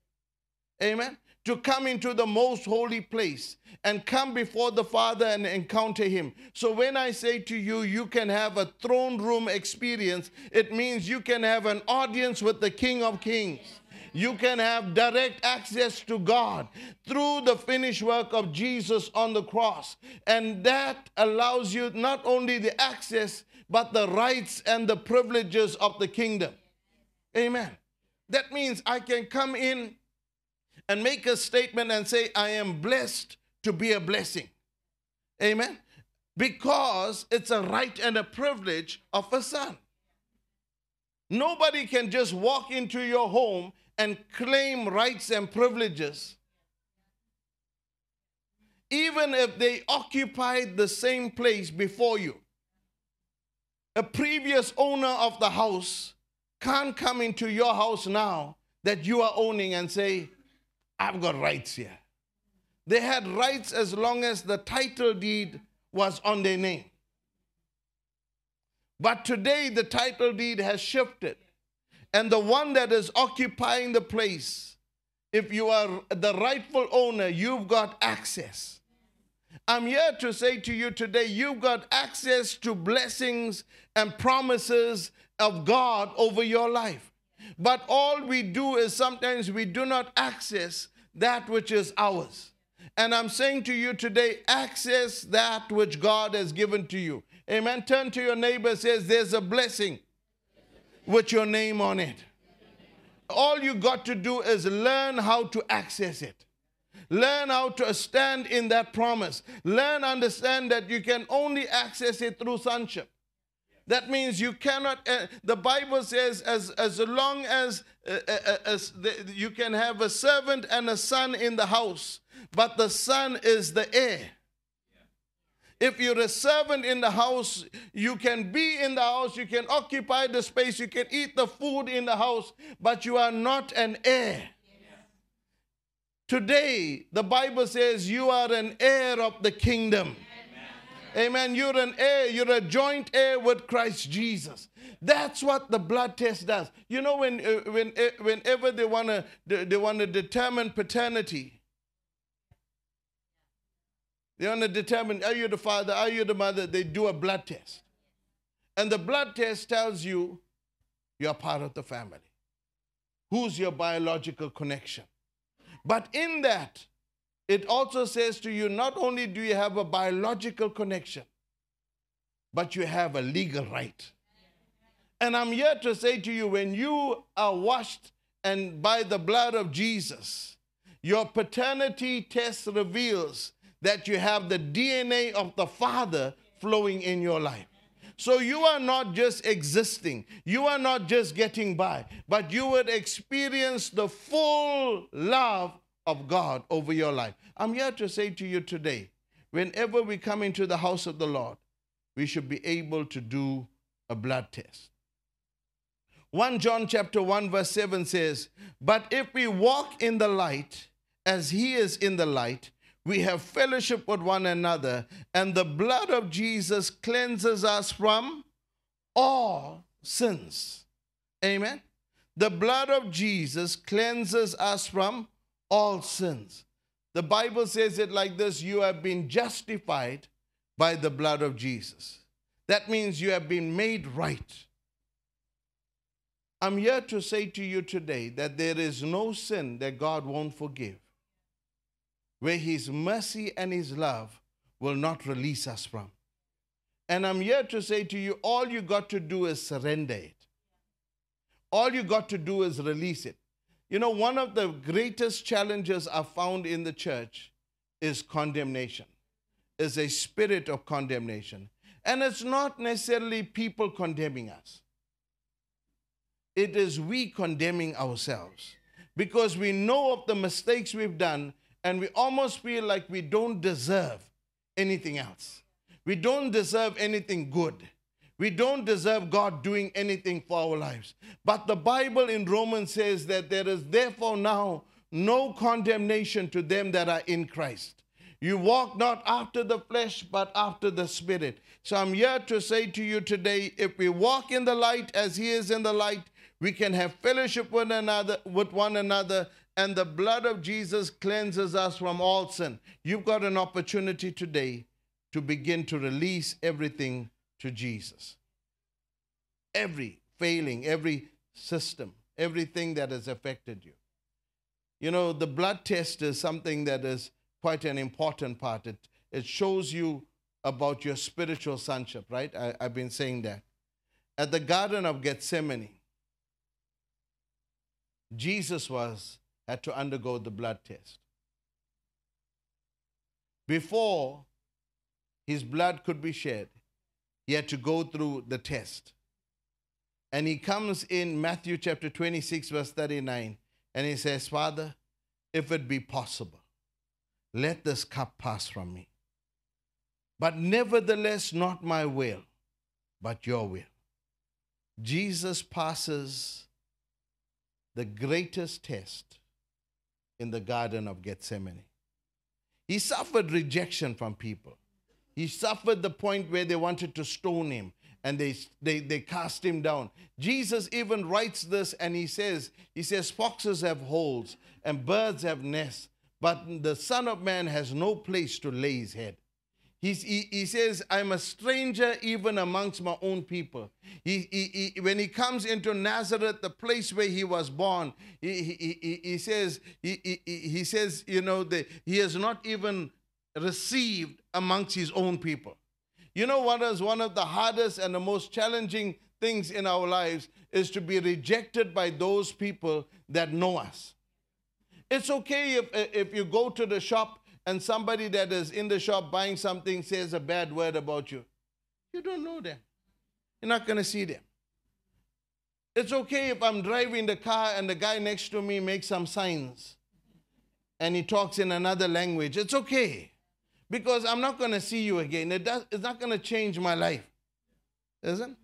Amen. To come into the most holy place and come before the Father and encounter Him. So, when I say to you, you can have a throne room experience, it means you can have an audience with the King of Kings. You can have direct access to God through the finished work of Jesus on the cross. And that allows you not only the access, but the rights and the privileges of the kingdom. Amen. That means I can come in and make a statement and say, I am blessed to be a blessing. Amen. Because it's a right and a privilege of a son. Nobody can just walk into your home and claim rights and privileges, even if they occupied the same place before you. A previous owner of the house can't come into your house now that you are owning and say, I've got rights here. They had rights as long as the title deed was on their name. But today the title deed has shifted. And the one that is occupying the place, if you are the rightful owner, you've got access. I'm here to say to you today you've got access to blessings and promises of God over your life. But all we do is sometimes we do not access that which is ours. And I'm saying to you today, access that which God has given to you. Amen. Turn to your neighbor, says, There's a blessing with your name on it. All you got to do is learn how to access it. Learn how to stand in that promise. Learn, understand that you can only access it through sonship. That means you cannot, uh, the Bible says, as, as long as, uh, uh, uh, as the, you can have a servant and a son in the house, but the son is the heir. If you're a servant in the house, you can be in the house, you can occupy the space, you can eat the food in the house, but you are not an heir. Today, the Bible says you are an heir of the kingdom. Amen. You're an heir, you're a joint heir with Christ Jesus. That's what the blood test does. You know, when, uh, when, uh, whenever they want to they, they want to determine paternity, they want to determine are you the father, are you the mother, they do a blood test. And the blood test tells you you're part of the family. Who's your biological connection? But in that, it also says to you not only do you have a biological connection, but you have a legal right. And I'm here to say to you when you are washed and by the blood of Jesus, your paternity test reveals that you have the DNA of the Father flowing in your life. So you are not just existing, you are not just getting by, but you would experience the full love of God over your life. I'm here to say to you today whenever we come into the house of the Lord, we should be able to do a blood test. 1 John chapter 1 verse 7 says, "But if we walk in the light as he is in the light, we have fellowship with one another, and the blood of Jesus cleanses us from all sins." Amen. The blood of Jesus cleanses us from all sins. The Bible says it like this you have been justified by the blood of Jesus. That means you have been made right. I'm here to say to you today that there is no sin that God won't forgive, where His mercy and His love will not release us from. And I'm here to say to you, all you got to do is surrender it. All you got to do is release it. You know, one of the greatest challenges I found in the church is condemnation, is a spirit of condemnation. And it's not necessarily people condemning us, it is we condemning ourselves because we know of the mistakes we've done and we almost feel like we don't deserve anything else. We don't deserve anything good. We don't deserve God doing anything for our lives. But the Bible in Romans says that there is therefore now no condemnation to them that are in Christ. You walk not after the flesh, but after the Spirit. So I'm here to say to you today if we walk in the light as He is in the light, we can have fellowship with another with one another and the blood of Jesus cleanses us from all sin. You've got an opportunity today to begin to release everything to Jesus. Every failing, every system, everything that has affected you. You know, the blood test is something that is quite an important part. It, it shows you about your spiritual sonship, right? I, I've been saying that. At the Garden of Gethsemane, Jesus was had to undergo the blood test. Before his blood could be shed, he had to go through the test. And he comes in Matthew chapter 26, verse 39, and he says, Father, if it be possible, let this cup pass from me. But nevertheless, not my will, but your will. Jesus passes the greatest test in the Garden of Gethsemane. He suffered rejection from people. He suffered the point where they wanted to stone him and they, they, they cast him down. Jesus even writes this and he says, he says, foxes have holes and birds have nests, but the Son of Man has no place to lay his head. He's, he, he says, I'm a stranger even amongst my own people. He, he, he, when he comes into Nazareth, the place where he was born, he, he, he, he says, he, he, he he says, you know, that he has not even received amongst his own people. You know what is one of the hardest and the most challenging things in our lives is to be rejected by those people that know us. It's okay if, if you go to the shop and somebody that is in the shop buying something says a bad word about you. You don't know them. You're not going to see them. It's okay if I'm driving the car and the guy next to me makes some signs and he talks in another language. It's okay because I'm not going to see you again. It does, it's not going to change my life. Isn't?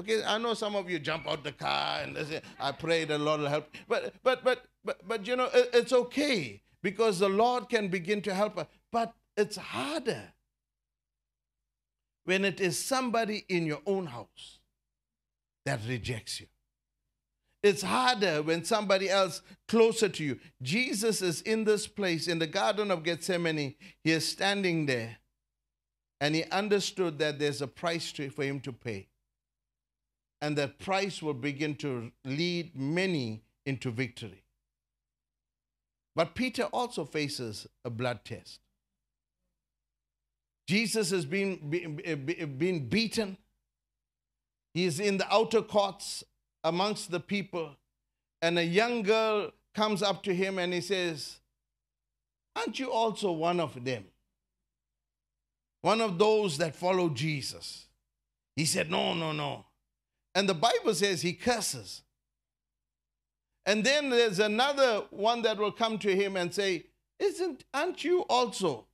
Okay, I know some of you jump out the car and say, I pray the Lord will help. But but but but but you know, it- it's okay because the Lord can begin to help us. But it's harder when it is somebody in your own house that rejects you. It's harder when somebody else closer to you. Jesus is in this place in the Garden of Gethsemane. He is standing there and he understood that there's a price to, for him to pay. And that price will begin to lead many into victory. But Peter also faces a blood test. Jesus has been, be- be- been beaten. He is in the outer courts amongst the people. And a young girl comes up to him and he says, Aren't you also one of them? One of those that follow Jesus. He said, No, no, no. And the Bible says he curses. And then there's another one that will come to him and say, Isn't, aren't you also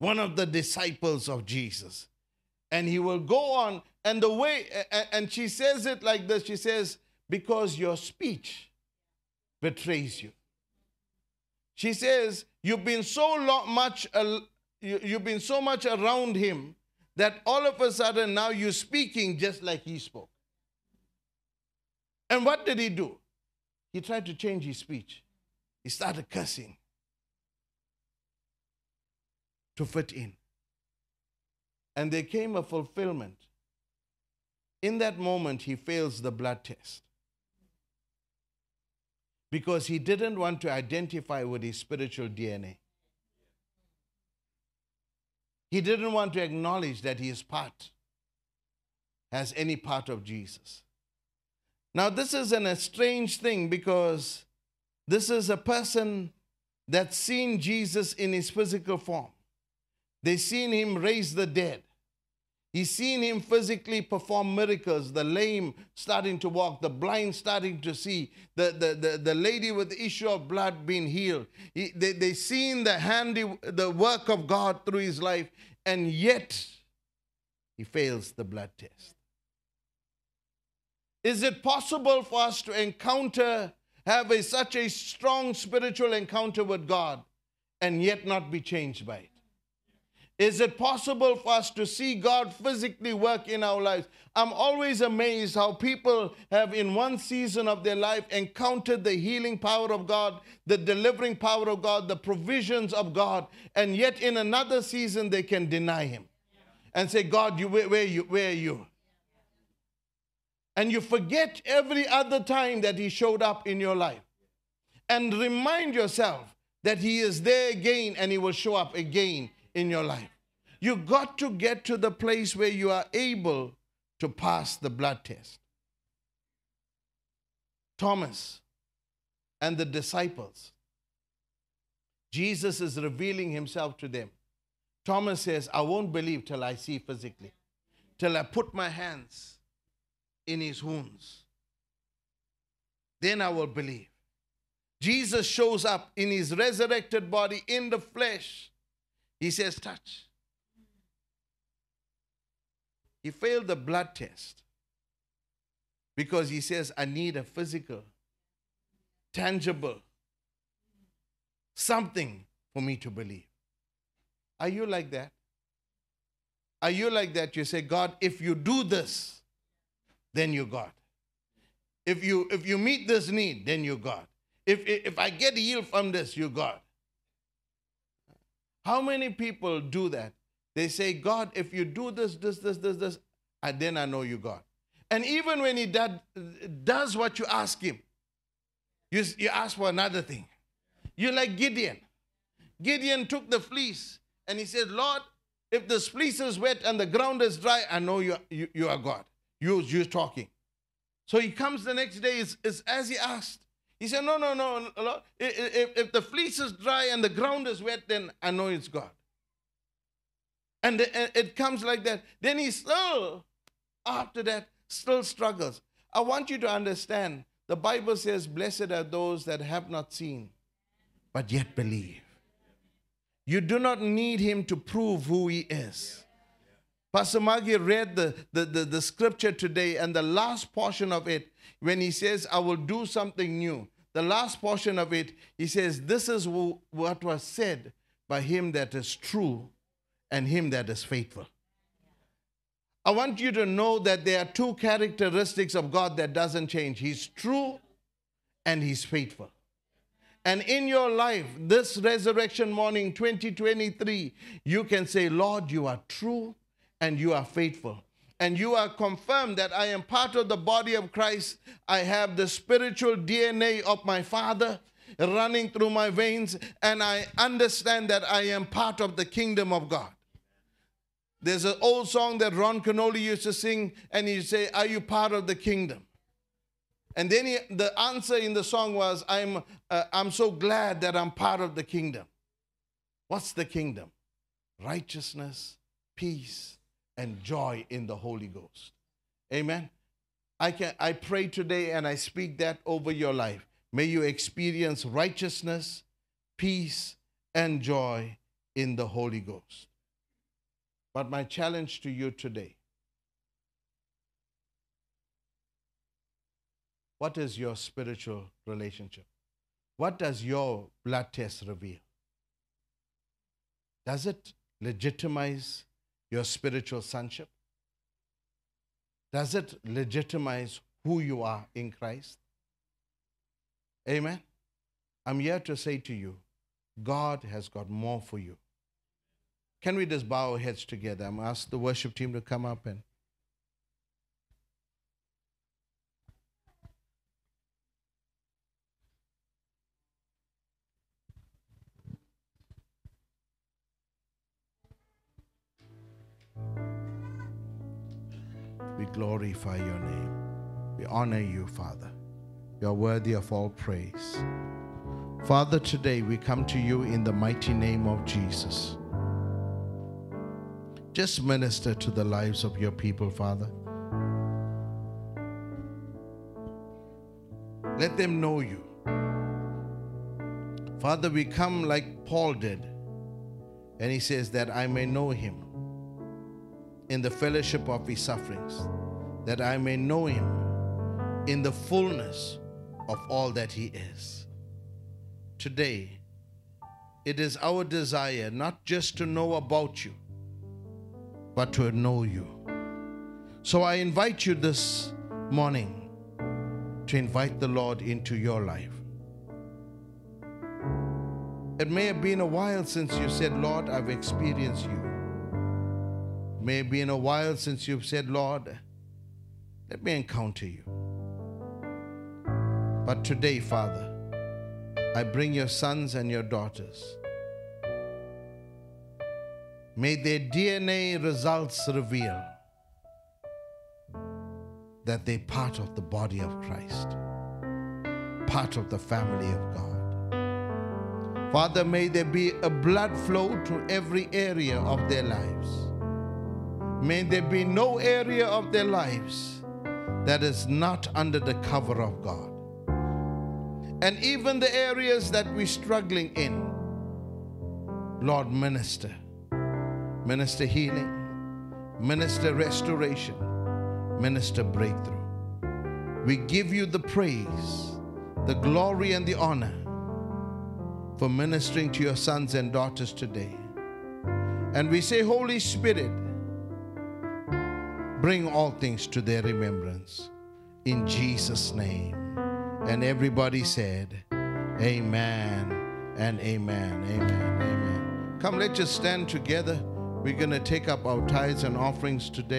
one of the disciples of Jesus? And he will go on. And the way, and she says it like this she says, Because your speech betrays you. She says, You've been so much, you've been so much around him that all of a sudden now you're speaking just like he spoke. And what did he do? He tried to change his speech. He started cursing to fit in. And there came a fulfillment. In that moment, he fails the blood test because he didn't want to identify with his spiritual DNA. He didn't want to acknowledge that he is part, has any part of Jesus. Now, this is an, a strange thing because this is a person that's seen Jesus in his physical form. They've seen him raise the dead. He's seen him physically perform miracles, the lame starting to walk, the blind starting to see, the, the, the, the lady with the issue of blood being healed. He, they, they seen the handy, the work of God through his life, and yet he fails the blood test. Is it possible for us to encounter, have a, such a strong spiritual encounter with God, and yet not be changed by it? Is it possible for us to see God physically work in our lives? I'm always amazed how people have, in one season of their life, encountered the healing power of God, the delivering power of God, the provisions of God, and yet in another season they can deny Him and say, God, you, where, where, you, where are you? And you forget every other time that He showed up in your life. And remind yourself that He is there again and He will show up again in your life. You got to get to the place where you are able to pass the blood test. Thomas and the disciples, Jesus is revealing himself to them. Thomas says, I won't believe till I see physically, till I put my hands in his wounds. Then I will believe. Jesus shows up in his resurrected body in the flesh. He says, Touch. He failed the blood test because he says, I need a physical, tangible, something for me to believe. Are you like that? Are you like that? You say, God, if you do this, then you're God. If you if you meet this need, then you're God. If if I get healed from this, you're God. How many people do that? They say, God, if you do this, this, this, this, this, and then I know you, God. And even when He did, does what you ask Him, you, you ask for another thing. You're like Gideon. Gideon took the fleece and he said, Lord, if the fleece is wet and the ground is dry, I know you, you, you are God. You, you're talking. So he comes the next day, it's, it's as he asked. He said, No, no, no, Lord. If, if the fleece is dry and the ground is wet, then I know it's God. And it comes like that. Then he still, after that, still struggles. I want you to understand the Bible says, Blessed are those that have not seen, but yet believe. You do not need him to prove who he is. Pastor Maggie read the, the, the, the scripture today, and the last portion of it, when he says, I will do something new, the last portion of it, he says, This is who, what was said by him that is true and him that is faithful. I want you to know that there are two characteristics of God that doesn't change. He's true and he's faithful. And in your life, this resurrection morning 2023, you can say, Lord, you are true and you are faithful. And you are confirmed that I am part of the body of Christ. I have the spiritual DNA of my Father running through my veins, and I understand that I am part of the kingdom of God. There's an old song that Ron Kenoly used to sing, and he'd say, Are you part of the kingdom? And then he, the answer in the song was, I'm, uh, I'm so glad that I'm part of the kingdom. What's the kingdom? Righteousness, peace, and joy in the Holy Ghost. Amen. I, can, I pray today and I speak that over your life. May you experience righteousness, peace, and joy in the Holy Ghost. But my challenge to you today what is your spiritual relationship? What does your blood test reveal? Does it legitimize your spiritual sonship? Does it legitimize who you are in Christ? Amen. I'm here to say to you, God has got more for you. Can we just bow our heads together? I'm ask the worship team to come up and we glorify your name. We honor you, Father. You are worthy of all praise. Father, today we come to you in the mighty name of Jesus. Just minister to the lives of your people, Father. Let them know you. Father, we come like Paul did, and he says that I may know him in the fellowship of his sufferings, that I may know him in the fullness of all that he is. Today, it is our desire not just to know about you, but to know you. So I invite you this morning to invite the Lord into your life. It may have been a while since you said, Lord, I've experienced you. May have been a while since you've said, Lord, let me encounter you. But today, Father, I bring your sons and your daughters. May their DNA results reveal that they're part of the body of Christ, part of the family of God. Father, may there be a blood flow to every area of their lives. May there be no area of their lives that is not under the cover of God. And even the areas that we're struggling in, Lord, minister. Minister healing, minister restoration, minister breakthrough. We give you the praise, the glory, and the honor for ministering to your sons and daughters today. And we say, Holy Spirit, bring all things to their remembrance. In Jesus' name. And everybody said, Amen and amen. Amen. Amen. Come, let's just stand together. We're going to take up our tithes and offerings today.